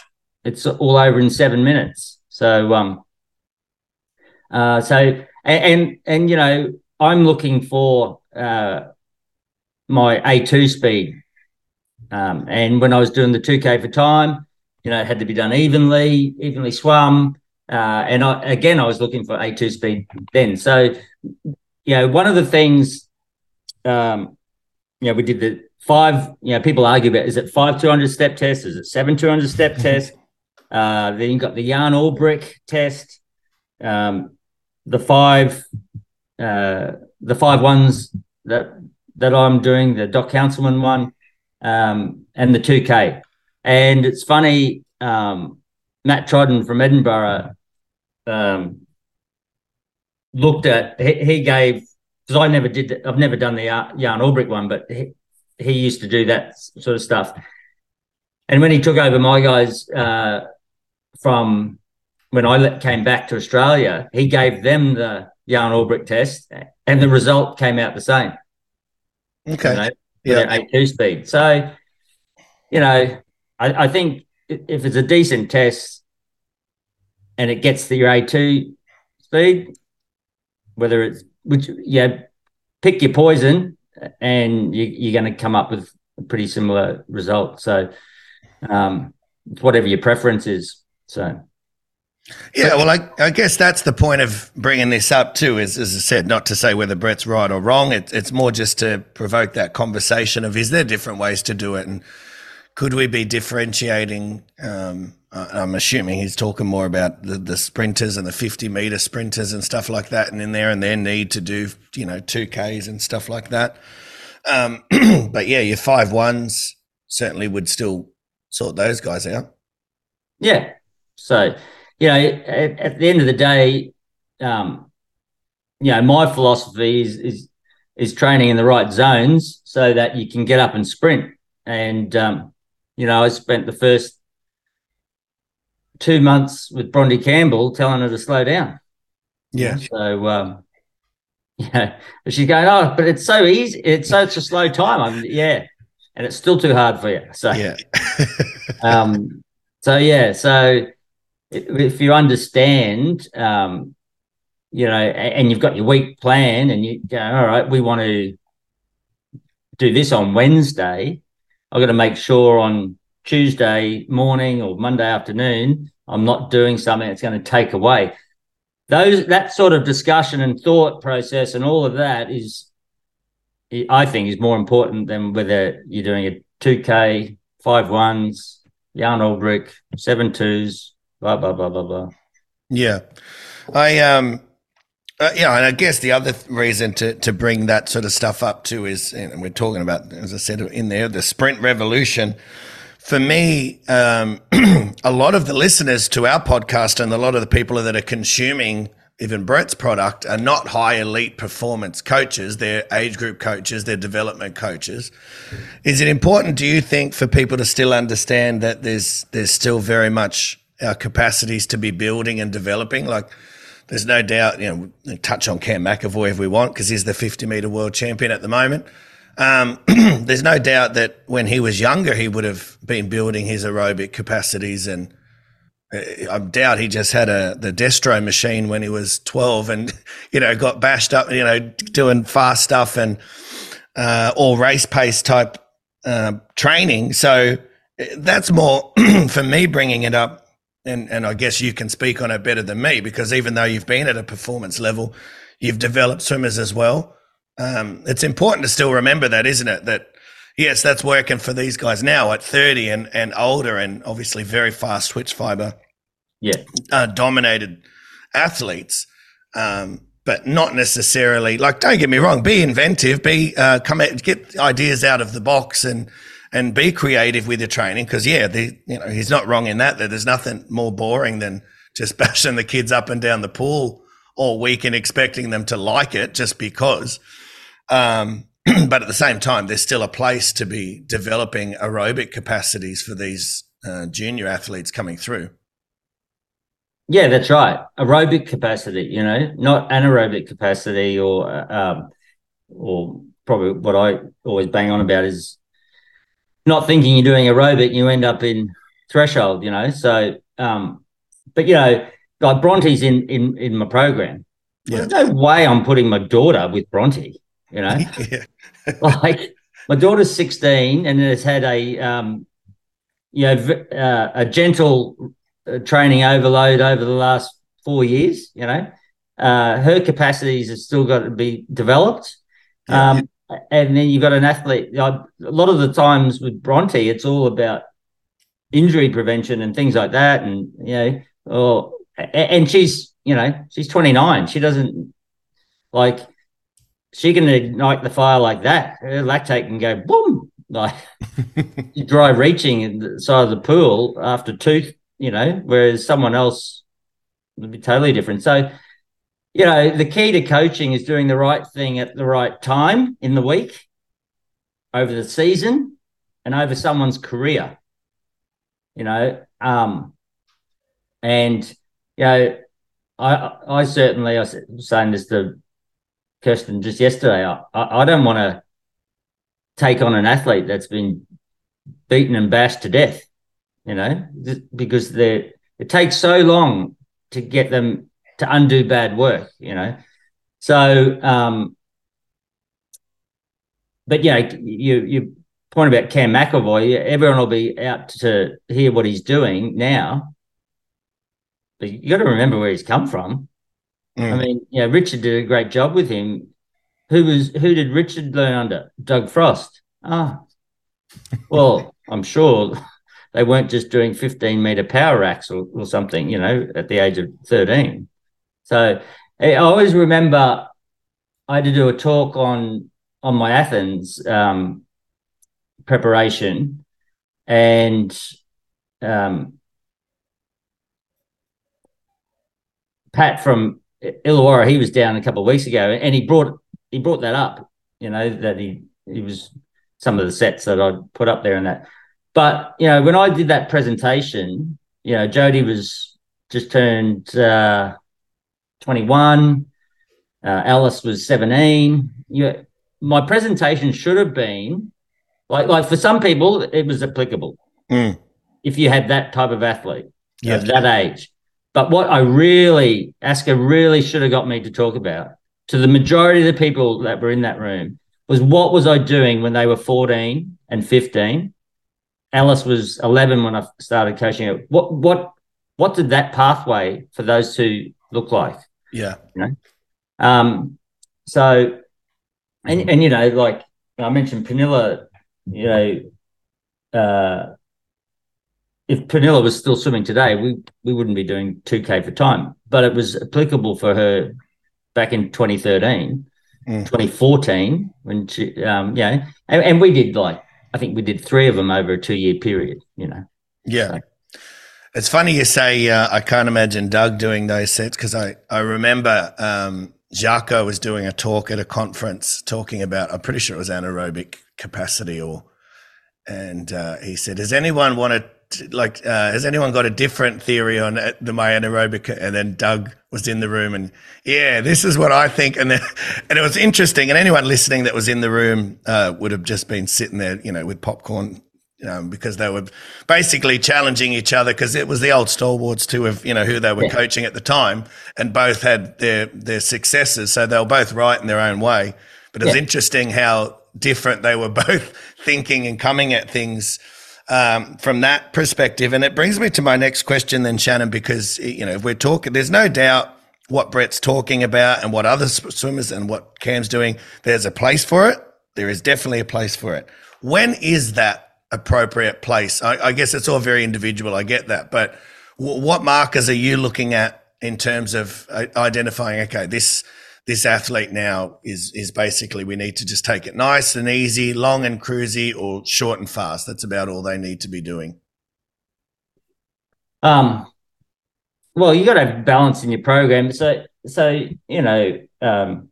it's all over in seven minutes. So, um, uh, so and, and and you know, I'm looking for uh, my A2 speed. Um, and when I was doing the 2K for time, you know, it had to be done evenly, evenly swum. Uh, and I, again, I was looking for A2 speed then. So, you know, one of the things, um, you know, we did the five, you know, people argue about is it five 200 step test? Is it seven 200 step [laughs] test? Uh, then you've got the Jan Olbrecht test, um, the five, uh, the five ones that that I'm doing, the Doc Counsilman one, um, and the 2K. And it's funny, um, Matt Trodden from Edinburgh um, looked at, he, he gave, because I never did, I've never done the Jan Olbrecht one, but he, he used to do that sort of stuff. And when he took over my guys uh, from when I came back to Australia, he gave them the Jan Olbrecht test, and the result came out the same. Okay. You know, Yeah. yeah. A2 speed. So, you know, I, I think if it's a decent test and it gets to your A2 speed, whether it's which yeah, pick your poison and you, you're going to come up with a pretty similar result. So, um, whatever your preference is. So, Yeah, well, I, I guess that's the point of bringing this up too. Is as I said, not to say whether Brett's right or wrong. It, it's more just to provoke that conversation of is there different ways to do it, and could we be differentiating? Um, I'm assuming he's talking more about the, the sprinters and the 50 meter sprinters and stuff like that, and in there and their need to do you know two Ks and stuff like that. Um, [clears throat] but yeah, your five ones certainly would still sort those guys out. Yeah. So, you know, at, at the end of the day, um, you know, my philosophy is is is training in the right zones so that you can get up and sprint. And um, you know, I spent the first two months with Bronte Campbell telling her to slow down. Yeah, So, um, [laughs] yeah, but she's going, oh, but it's so easy. It's such a slow time. I'm, yeah, and it's still too hard for you. So, yeah, [laughs] um, so yeah, so if you understand, um, you know, and you've got your week plan, and you go, all right, we want to do this on Wednesday. I've got to make sure on Tuesday morning or Monday afternoon, I'm not doing something that's going to take away those. That sort of discussion and thought process and all of that is, I think, is more important than whether you're doing a two k, five ones, Jan Olbrecht, seven twos, blah blah blah blah blah. Yeah, I um, uh, yeah, and I guess the other th- reason to to bring that sort of stuff up too is, and we're talking about, as I said in there, the sprint revolution. For me, um, [clears throat] a lot of the listeners to our podcast and a lot of the people that are consuming even Brett's product are not high elite performance coaches. They're age group coaches, they're development coaches. Is it important, do you think, for people to still understand that there's there's still very much our capacities to be building and developing? Like there's no doubt, you know, touch on Cam McEvoy if we want, because he's the 50 meter world champion at the moment. Um, [clears throat] there's no doubt that when he was younger, he would have been building his aerobic capacities and I doubt he just had a the destro machine when he was 12 and [laughs] you know got bashed up you know doing fast stuff and uh, all race pace type uh, training so eh, that's more [clears throat] for me bringing it up and and I guess you can speak on it better than me because even though you've been at a performance level you've developed swimmers as well um, it's important to still remember that isn't it that yes that's working for these guys now at 30 and and older and obviously very fast twitch fiber Yeah. uh, dominated athletes, um, but not necessarily like. Don't get me wrong. Be inventive. Be uh, come out, get ideas out of the box and and be creative with your training. Because yeah, the you know he's not wrong in that. That there's nothing more boring than just [laughs] bashing the kids up and down the pool all week and expecting them to like it just because. Um, [clears throat] but at the same time, there's still a place to be developing aerobic capacities for these uh, junior athletes coming through. Yeah, that's right. Aerobic capacity, you know, not anaerobic capacity, or um, or probably what I always bang on about is not thinking you're doing aerobic, you end up in threshold, you know. So, um, but you know, like Bronte's in in in my program. Yeah. There's no way I'm putting my daughter with Bronte, you know. [laughs] yeah. [laughs] like my daughter's 16 and has had a um you know v- uh, a gentle uh, training overload over the last four years you know uh her capacities have still got to be developed um and then you've got an athlete know, a lot of the times with bronte it's all about injury prevention and things like that and you know or and she's you know she's 29 she doesn't like she can ignite the fire like that. Her lactate can go boom, like [laughs] dry reaching in the side of the pool after tooth, you know, whereas someone else would be totally different. So, you know, the key to coaching is doing the right thing at the right time in the week, over the season, and over someone's career. You know, um, and you know, I I certainly I was saying this to Kirsten just yesterday. I, I don't want to take on an athlete that's been beaten and bashed to death, you know, because they it takes so long to get them to undo bad work, you know. So, um, but yeah, you you point about Cam McEvoy. Everyone will be out to hear what he's doing now, but you got to remember where he's come from. I mean, yeah, Richard did a great job with him. Who was who did Richard learn under? Doug Frost. Ah, well, [laughs] I'm sure they weren't just doing 15 meter power racks or, or something, you know, at the age of 13. So I always remember I had to do a talk on on my Athens um, preparation, and um, Pat from Illawarra, he was down a couple of weeks ago, and he brought he brought that up. You know that he he was some of the sets that I'd put up there and that. But you know, when I did that presentation, you know, Jodie was just turned uh, twenty one. Uh, Alice was seventeen. Yeah, my presentation should have been like like for some people it was applicable Mm. if you had that type of athlete of that age. But what I really, ASCA really should have got me to talk about to the majority of the people that were in that room was what was I doing when they were 14 and 15? Alice was 11 when I started coaching her. What, what, what did that pathway for those two look like? Yeah. Um, so, and, and, you know, like I mentioned, Pernille, you know, uh, if Pernille was still swimming today, we we wouldn't be doing 2K for time. But it was applicable for her back in 2013, Mm. 2014, when she, um, you know, and, and we did like, I think we did three of them over a two year period, you know. Yeah. It's funny you say uh, I can't imagine Doug doing those sets because I, I remember um, Jacco was doing a talk at a conference talking about, I'm pretty sure it was anaerobic capacity or, and uh, he said, Does anyone want to, like, uh, has anyone got a different theory on uh, the my anaerobic? And then Doug was in the room and, yeah, this is what I think. And then, [laughs] and it was interesting. And anyone listening that was in the room uh, would have just been sitting there, you know, with popcorn um, because they were basically challenging each other because it was the old stalwarts too of you know who they were Yeah. coaching at the time, and both had their their successes, so they were both right in their own way. But it was Yeah. interesting how different they were [laughs] both thinking and coming at things um, from that perspective. And it brings me to my next question, then Shannon, because you know if we're talking, there's no doubt what Brett's talking about and what other swimmers and what Cam's doing. There's a place for it. There is definitely a place for it. When is that appropriate place? I, I guess it's all very individual. I get that, but w- what markers are you looking at in terms of uh, identifying? Okay, this this athlete now is is basically we need to just take it nice and easy, long and cruisy, or short and fast. That's about all they need to be doing. Um, well, you got to balance in your program. So, so you know, um,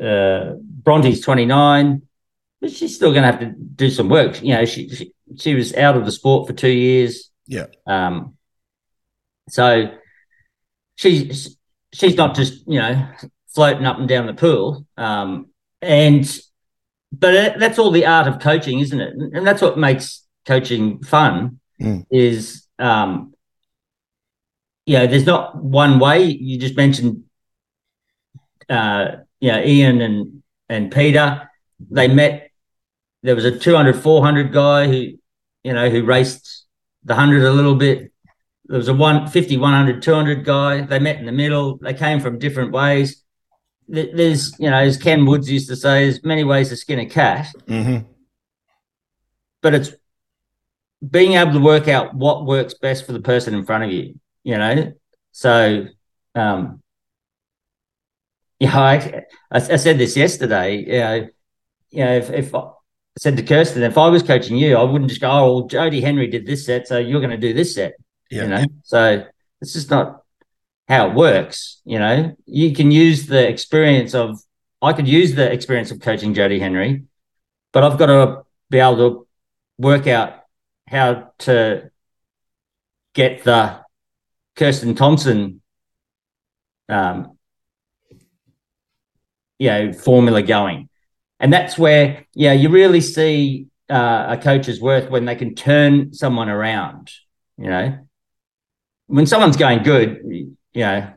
uh, Bronte's twenty nine, but she's still going to have to do some work. You know, she, she she was out of the sport for two years. Yeah. Um, so she's she's not just you know floating up and down the pool. Um, and but that's all the art of coaching, isn't it? And that's what makes coaching fun. Mm. Is um, you know, there's not one way. You just mentioned, uh, you know, Ian and and Peter. They met. There was a 200, 400 guy who, you know, who raced the 100 a little bit. There was a 150, 100, 200 guy. They met in the middle. They came from different ways. There's, you know, as Ken Woods used to say, there's many ways to skin a cat, hmm but it's being able to work out what works best for the person in front of you, you know? So, um, yeah, I, I, I said this yesterday, you know, you know, if, if said to Kirsten, if I was coaching you, I wouldn't just go, oh, well, Jodie Henry did this set, so you're going to do this set. Yeah. you know so it's just not how it works you know you can use the experience of i could use the experience of coaching jodie henry but i've got to be able to work out how to get the kirsten thompson um you know formula going and that's where yeah you really see uh, a coach's worth when they can turn someone around you know when someone's going good, you know,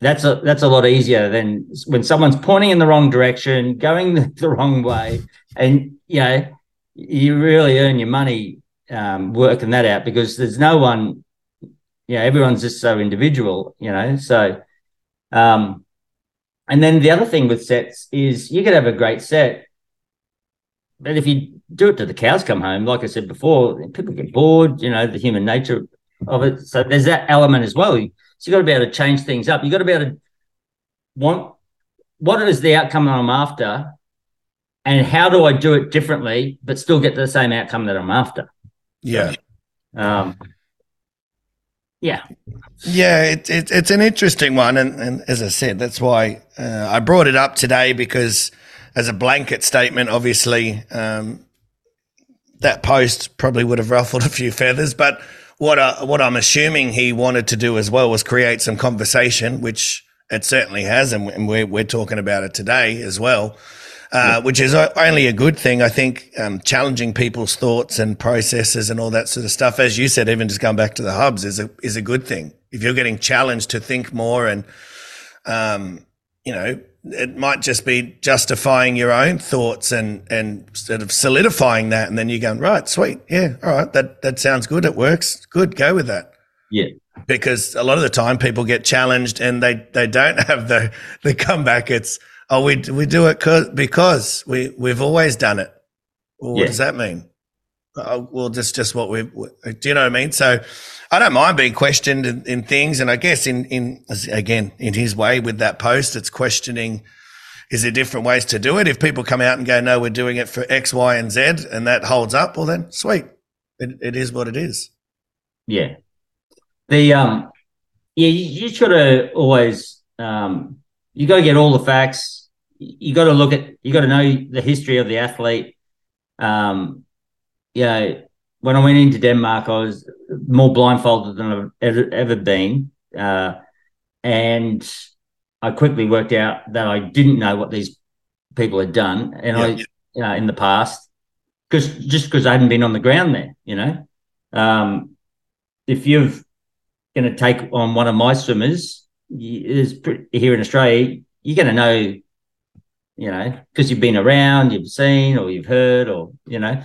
that's a that's a lot easier than when someone's pointing in the wrong direction, going the, [laughs] the wrong way, and you know, you really earn your money um, working that out because there's no one, you know, everyone's just so individual, you know. So, um, and then the other thing with sets is you could have a great set, but if you do it to the cows come home, like I said before, people get bored. You know, the human nature of it. So there's that element as well. So you've got to be able to change things up. You've got to be able to want what is the outcome that I'm after, and how do I do it differently but still get the same outcome that I'm after. Yeah. Um, yeah, Yeah, it, it, it's an interesting one. And, and as I said, that's why uh, I brought it up today because, as a blanket statement, obviously, um, that post probably would have ruffled a few feathers. But what, I, what I'm assuming he wanted to do as well was create some conversation, which it certainly has. And, we're, we're talking about it today as well. Uh, which is only a good thing. I think um, challenging people's thoughts and processes and all that sort of stuff, as you said, even just going back to the hubs, is a is a good thing. If you're getting challenged to think more, and um, you know, it might just be justifying your own thoughts and and sort of solidifying that, and then you're going right, sweet, yeah, all right, that that sounds good, it works, good, go with that yeah, because a lot of the time people get challenged and they, they don't [laughs] have the, the comeback. It's, oh, we, we do it 'cause- because we, we've always done it. Well, what Yeah. does that mean? Uh, well, just just what we do. You know what I mean? So, I don't mind being questioned in, in things, and I guess in in again in his way with that post, it's questioning. Is there different ways to do it? If people come out and go, no, we're doing it for X, Y, and Z, and that holds up, well, then sweet. It, it is what it is. Yeah. The um, yeah, you, you got to always um, you got to get all the facts. You got to look at you got to know the history of the athlete. Um, you know, when I went into Denmark, I was more blindfolded than I've ever, ever been, uh, and I quickly worked out that I didn't know what these people had done, and yeah, I, yeah. You know, in the past, because just because I hadn't been on the ground there, you know, um, if you're going to take on one of my swimmers, is here in Australia, you're going to know, you know, because you've been around, you've seen, or you've heard, or you know.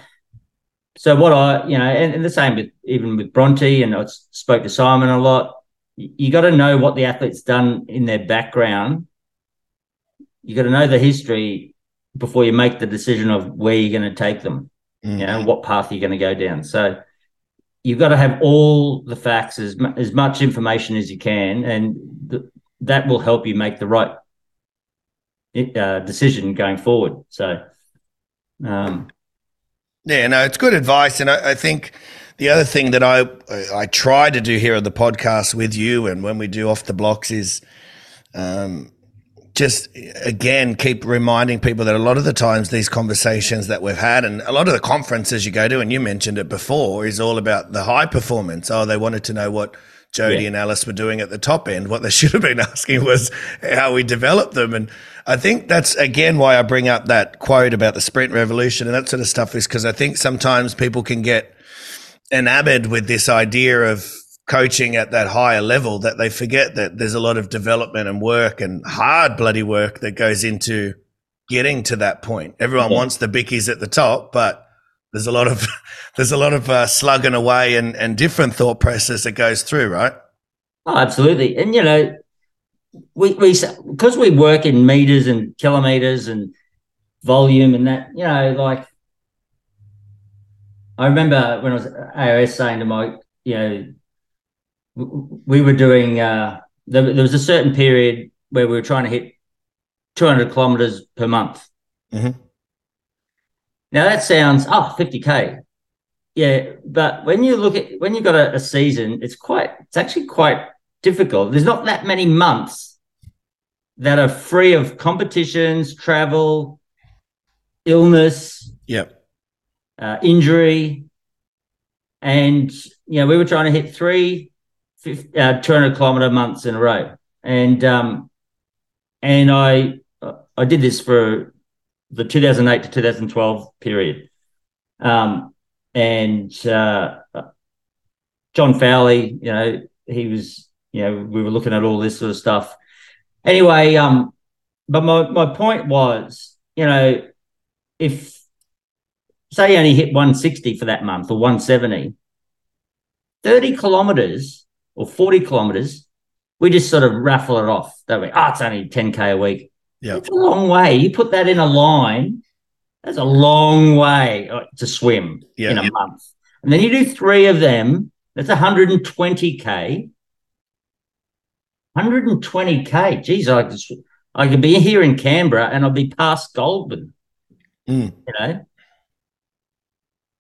So what I, you know, and, and the same with even with Bronte, and I spoke to Simon a lot you got to know what the athlete's done in their background. You got to know the history before you make the decision of where you're going to take them. Mm-hmm. You know what path you're going to go down. So you've got to have all the facts as as much information as you can, and th- that will help you make the right uh, decision going forward. So, um, yeah, no, it's good advice, and I, I think the other thing that I I try to do here on the podcast with you, and when we do off the blocks, is um, just again keep reminding people that a lot of the times these conversations that we've had, and a lot of the conferences you go to, and you mentioned it before, is all about the high performance. Oh, they wanted to know what Jodie yeah. and Alice were doing at the top end. What they [laughs] should have been asking was how we develop them. And I think that's again why I bring up that quote about the sprint revolution and that sort of stuff is because I think sometimes people can get enamored with this idea of coaching at that higher level that they forget that there's a lot of development and work and hard bloody work that goes into getting to that point. Everyone yeah. wants the bickies at the top, but there's a lot of [laughs] there's a lot of uh, slugging away and and different thought process that goes through, right? Oh, absolutely. And you know, we we because we work in meters and kilometers and volume and that, you know, like I remember when I was AOS saying to Mike, you know, we were doing, uh, there, there was a certain period where we were trying to hit 200 kilometers per month. Mm-hmm. Now that sounds, oh, 50K. Yeah. But when you look at, when you've got a, a season, it's quite, it's actually quite difficult. There's not that many months that are free of competitions, travel, illness. Yep uh, injury, and you know we were trying to hit three uh, 200 kilometer months in a row, and um, and I I did this for the 2008 to 2012 period, um, and uh, John Fowley, you know, he was, you know, we were looking at all this sort of stuff. Anyway, um, but my my point was, you know, if say you only hit 160 for that month or 170, 30 kilometers or 40 kilometers, we just sort of raffle it off, don't we? Oh, it's only 10K a week. Yeah. It's a long way. You put that in a line, that's a long way uh, to swim yeah. in a month. And then you do three of them, that's 120K. 120K. Geez, I could, I could be here in Canberra and I'd be past Goulburn. Mm. You know?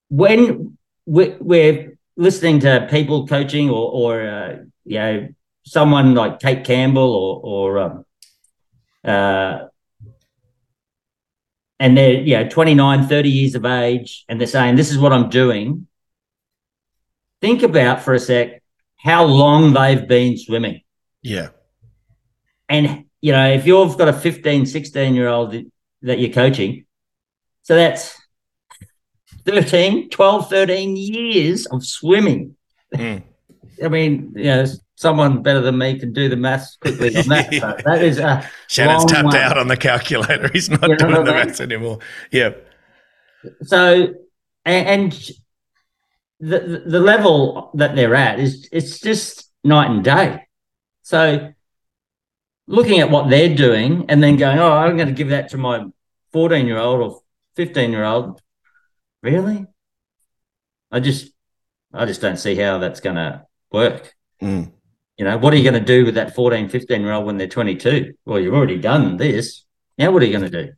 when we're listening to people coaching or, or uh, you know, someone like Cate Campbell or, or um, uh, and they're, you know, 29, 30 years of age, and they're saying, this is what I'm doing. Think about for a sec how long they've been swimming. Yeah. And, you know, if you've got a 15, 16 year old that you're coaching, so that's 13, 12, 13 years of swimming. Mm. I mean, you know, someone better than me can do the maths quickly on that. yeah. [laughs] That is a Shannon's tapped way. out on the calculator. He's not you know doing the maths anymore. Yeah. So, and, the the level that they're at is it's just night and day. So, looking at what they're doing and then going, oh, I'm going to give that to my 14 year old or 15 year old Really? I just, I just don't see how that's going to work. Mm. You know, what are you going to do with that 14, 15 year old when they're 22? Well, you've already done this. Now, what are you going to do?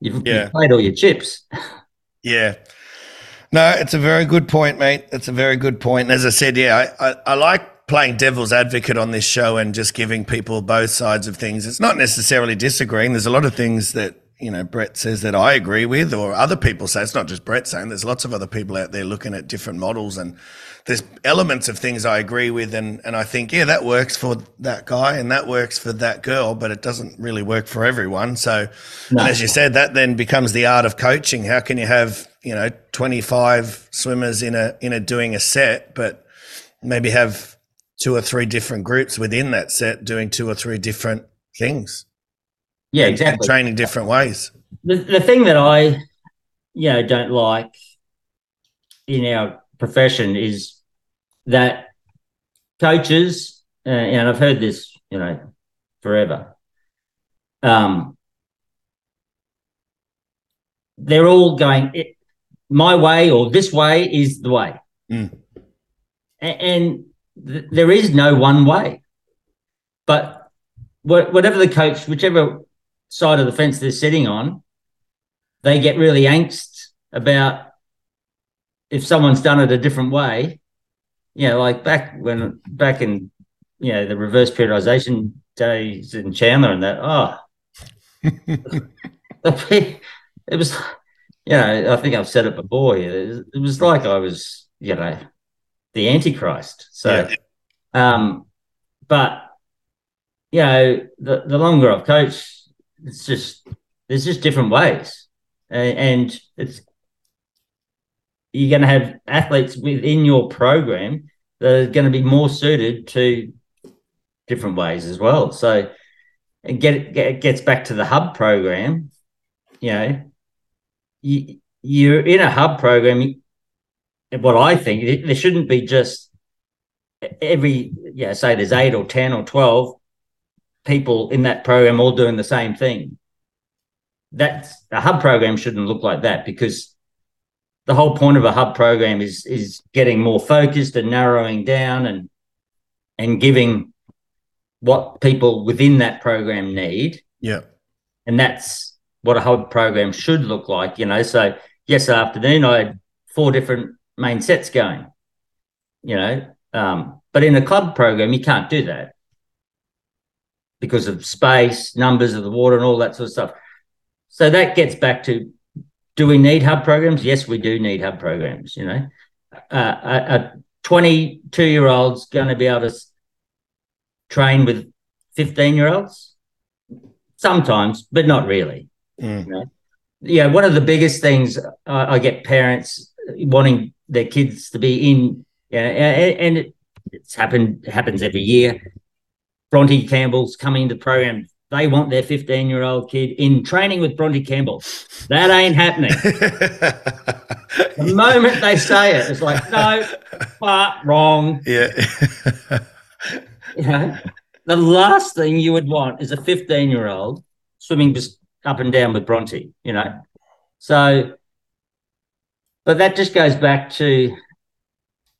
You've, Yeah. you've played all your chips. [laughs] Yeah. No, it's a very good point, mate. It's a very good point. And as I said, yeah, I, I, I like playing devil's advocate on this show and just giving people both sides of things. It's not necessarily disagreeing. There's a lot of things that, you know, Brett says that I agree with, or other people say. It's not just Brett saying, there's lots of other people out there looking at different models and there's elements of things I agree with. And, and I think, yeah, that works for that guy and that works for that girl, but it doesn't really work for everyone. So, No. and as you said, that then becomes the art of coaching. How can you have, you know, 25 swimmers in a, in a doing a set, but maybe have two or three different groups within that set doing two or three different things Yeah, exactly. training different ways. the, the thing that I, you know, don't like in our profession is that coaches, uh, and I've heard this, you know, forever. Um, they're all going, "It- my way or this way is the way, Mm. A- and th- there is no one way. But wha- whatever the coach, whichever side of the fence they're sitting on, they get really angst about if someone's done it a different way. You know, like back when back in you know the reverse periodization days in Chandler and that. Oh, [laughs] [laughs] it was. You know, I think I've said it before. It was, it was like I was, you know, the Antichrist. So, um, but you know, the the longer I've coached, it's just there's just different ways, and, it's you're going to have athletes within your program that are going to be more suited to different ways as well. So, and get get gets back to the hub program. You know, you, you're in a hub program. What I think there shouldn't be just every yeah say there's eight or ten or twelve people in that program all doing the same thing. That's a hub program shouldn't look like that because the whole point of a hub program is is getting more focused and narrowing down and and giving what people within that program need Yeah. and that's what a hub program should look like you know so yesterday afternoon i had four different main sets going you know um, but in a club program you can't do that because of space numbers of the water and all that sort of stuff. So that gets back to do we need hub programs? Yes we do need hub programs you know. Uh, a, a 22 year old's going to be able to train with 15 year olds sometimes but not really. Mm. you know? yeah one of the biggest things I, I get parents wanting their kids to be in yeah and, and it, it's happened happens every year bronte campbell's coming into the program they want their 15 year old kid in training with bronte campbell that ain't happening [laughs] the moment they say it it's like no but wrong yeah. [laughs] you know, the last thing you would want is a 15 year old swimming just up and down with Bronte, you know. So, but that just goes back to,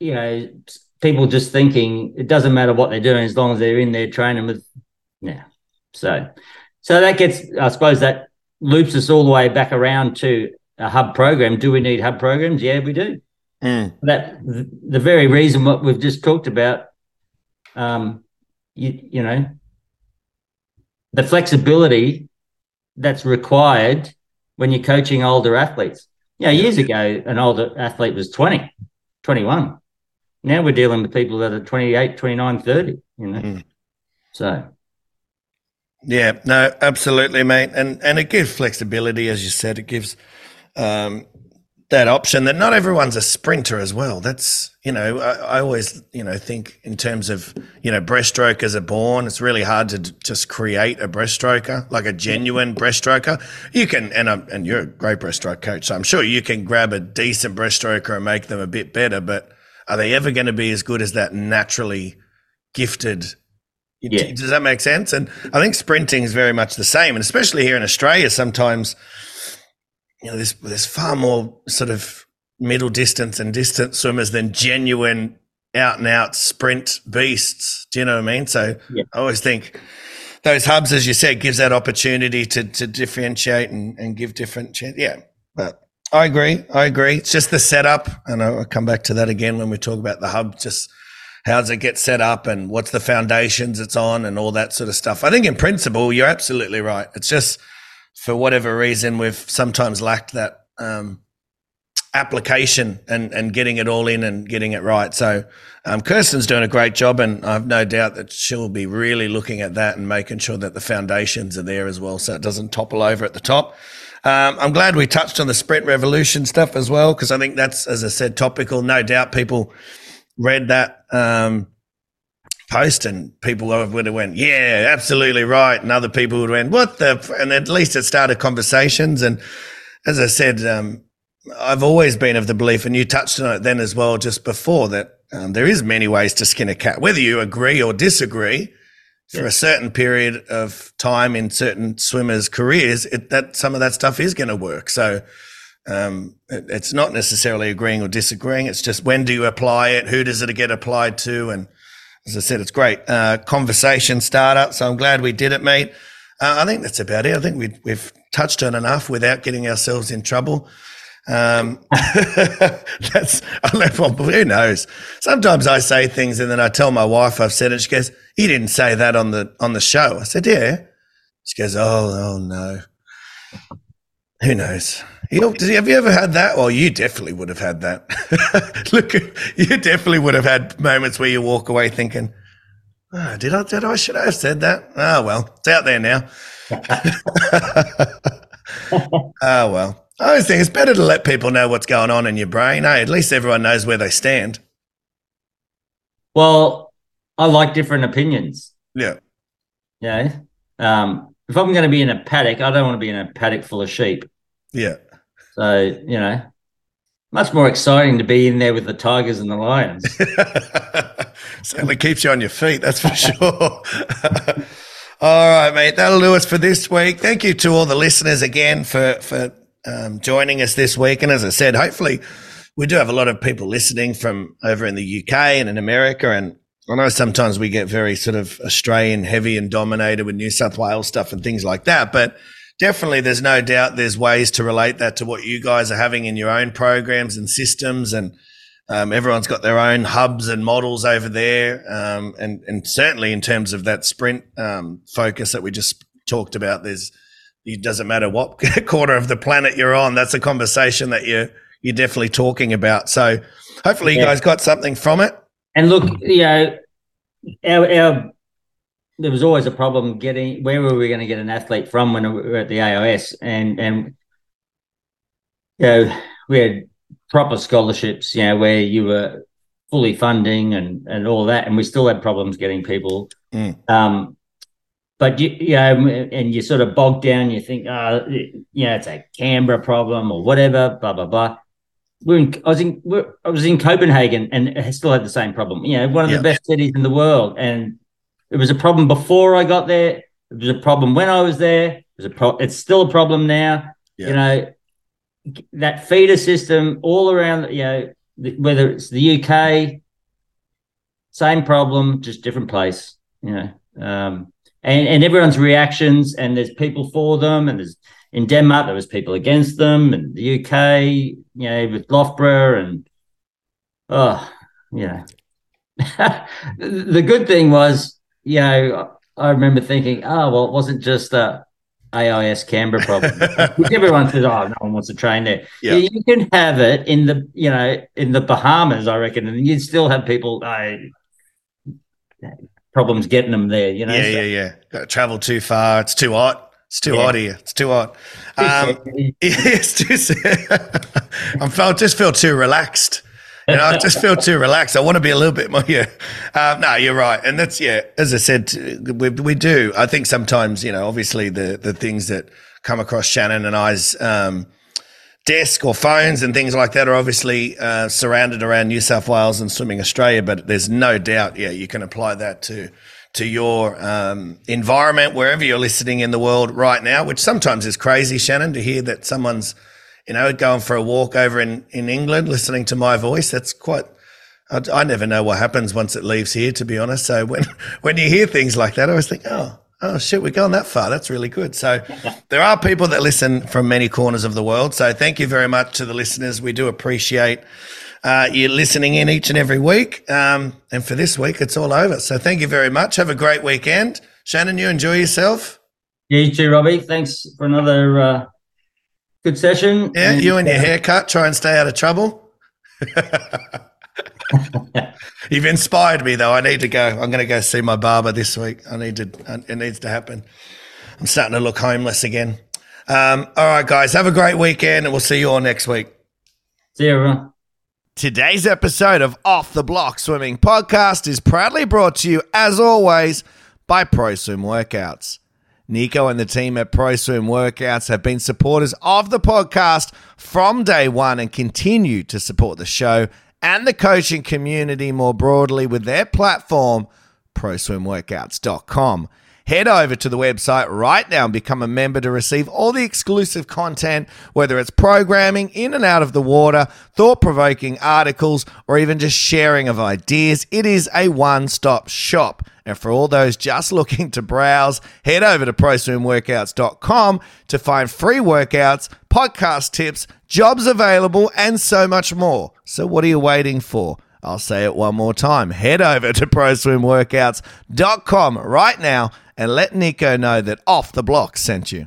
you know, people just thinking it doesn't matter what they're doing as long as they're in there training with, yeah. So, so that gets, I suppose that loops us all the way back around to a hub program. Do we need hub programs? Yeah, we do Mm. that the very reason what we've just talked about um you, you know the flexibility that's required when you're coaching older athletes you know years ago an older athlete was 20 21 now we're dealing with people that are 28 29 30 you know Mm. so Yeah, no, absolutely, mate. And and it gives flexibility, as you said. It gives um, that option that not everyone's a sprinter as well. That's you know, I, I always you know think in terms of you know breaststrokers are born. It's really hard to d- just create a breaststroker, like a genuine breaststroker. You can, and I'm, and you're a great breaststroke coach, so I'm sure you can grab a decent breaststroker and make them a bit better. But are they ever going to be as good as that naturally gifted? Yeah. Does that make sense? And I think sprinting is very much the same, and especially here in Australia, sometimes you know there's there's far more sort of middle distance and distance swimmers than genuine out and out sprint beasts. Do you know what I mean? So Yeah. I always think those hubs, as you said, gives that opportunity to to differentiate and, and give different. Ch- yeah, but I agree. I agree. It's just the setup, and I'll come back to that again when we talk about the hub. Just how does it get set up and what's the foundations it's on and all that sort of stuff. I think in principle, you're absolutely right. It's just for whatever reason we've sometimes lacked that um, application and and getting it all in and getting it right. So um, Kirsten's doing a great job, and I've no doubt that she'll be really looking at that and making sure that the foundations are there as well, so it doesn't topple over at the top. Um, I'm glad we touched on the sprint revolution stuff as well because I think that's, as I said, topical. No doubt people read that um, post and people would have went, yeah, absolutely right, and other people would have went, what the? f-" And at least it started conversations. And as I said, um, I've always been of the belief, and you touched on it then as well, just before that um, there is many ways to skin a cat, whether you agree or disagree. For a certain period of time in certain swimmers' careers, it, that some of that stuff is going to work. So um, it, it's not necessarily agreeing or disagreeing. It's just when do you apply it? Who does it get applied to? And as I said, it's great uh, conversation starter. So I'm glad we did it, mate. Uh, I think that's about it. I think we, we've touched on enough without getting ourselves in trouble. Um, [laughs] that's well, who knows. Sometimes I say things and then I tell my wife I've said it. She goes, "You didn't say that on the on the show." I said, "Yeah." She goes, "Oh, oh no." Who knows? You have you ever had that? Well, you definitely would have had that. [laughs] Look, you definitely would have had moments where you walk away thinking, oh, "Did I? Did I? Should I have said that?" Oh well, it's out there now. oh [laughs] well. I always think it's better to let people know what's going on in your brain. Hey, at least everyone knows where they stand. Well, I like different opinions. Yeah. You know, um, if I'm going to be in a paddock, I don't want to be in a paddock full of sheep. Yeah. So you know, much more exciting to be in there with the tigers and the lions. [laughs] Certainly keeps you on your feet, that's for [laughs] sure. [laughs] all right, mate. That'll do us for this week. Thank you to all the listeners again for for um, joining us this week. And as I said, hopefully we do have a lot of people listening from over in the UK and in America. And I know sometimes we get very sort of Australian heavy and dominated with New South Wales stuff and things like that. But definitely there's no doubt there's ways to relate that to what you guys are having in your own programs and systems and um, everyone's got their own hubs and models over there um, and and certainly in terms of that sprint um, focus that we just talked about there's it doesn't matter what [laughs] corner of the planet you're on that's a conversation that you're you're definitely talking about so hopefully you Yeah. guys got something from it And look, you know, our, our there was always a problem getting where were we going to get an athlete from when we were at the AIS and and you know we had proper scholarships, you know, where you were fully funding and and all that, and we still had problems getting people. Mm. Um, but you, you know, and you sort of bog down. You think, oh, you know, it's a Canberra problem or whatever. Blah blah blah we're in, I was in we're, I was in Copenhagen and I still had the same problem. You know, one of Yeah. the best cities in the world, and it was a problem before I got there. It was a problem when I was there. It was a pro- It's still a problem now. Yeah. You know, that feeder system all around. You know, the, whether it's the UK, same problem, just different place. You know, um, and and everyone's reactions, and there's people for them, and there's in Denmark there was people against them, and the UK, you know, with Loughborough, and oh, you know, [laughs] the good thing was, you know, I remember thinking, oh well, it wasn't just a AIS Canberra problem. [laughs] Everyone says, oh, no one wants to train there. Yeah. You can have it in the, you know, in the Bahamas, I reckon, and you'd still have people. Uh, problems getting them there, you know. yeah so- yeah yeah got to travel too far it's too hot it's too hot here it's too hot um, [laughs] [laughs] It's just, [laughs] I'm feel, just feel too relaxed. You know, I just feel too relaxed. I want to be a little bit more. Yeah, um, no, you're right, and that's yeah. As I said, we we do. I think sometimes you know, obviously the the things that come across Shannon and I's um, desk or phones and things like that are obviously uh, surrounded around New South Wales and Swimming Australia. But there's no doubt, yeah, you can apply that to to your um, environment wherever you're listening in the world right now. Which sometimes is crazy, Shannon, to hear that someone's you know, going for a walk over in, in England, listening to my voice. That's quite, I, I never know what happens once it leaves here, to be honest. So when, [laughs] when you hear things like that, I always think, oh, oh shit, we're going that far. That's really good. So there are people that listen from many corners of the world. So thank you very much to the listeners. We do appreciate uh, you listening in each and every week. Um, and for this week, it's all over. So thank you very much. Have a great weekend. Shannon, you enjoy yourself. Yeah, you too, Robbie. Thanks for another uh, good session. Yeah, and, you and your uh, haircut. Try and stay out of trouble. [laughs] You've inspired me, though. I need to go. I'm going to go see my barber this week. I need to. It needs to happen. I'm starting to look homeless again. Um, all right, guys. Have a great weekend, and we'll see you all next week. See you, everyone. Today's episode of Off the Blocks Swimming Podcast is proudly brought to you, as always, by ProSwim Workouts. Nico and the team at ProSwim Workouts have been supporters of the podcast from day one and continue to support the show and the coaching community more broadly with their platform, proswimworkouts.com. Head over to the website right now and become a member to receive all the exclusive content, whether it's programming in and out of the water, thought provoking articles, or even just sharing of ideas. It is a one stop shop. And for all those just [laughs] looking to browse, head over to proswimworkouts.com to find free workouts, podcast tips, jobs available, and so much more. So, what are you waiting for? I'll say it one more time. Head over to proswimworkouts.com right now and let Nico know that Off the Blocks sent you.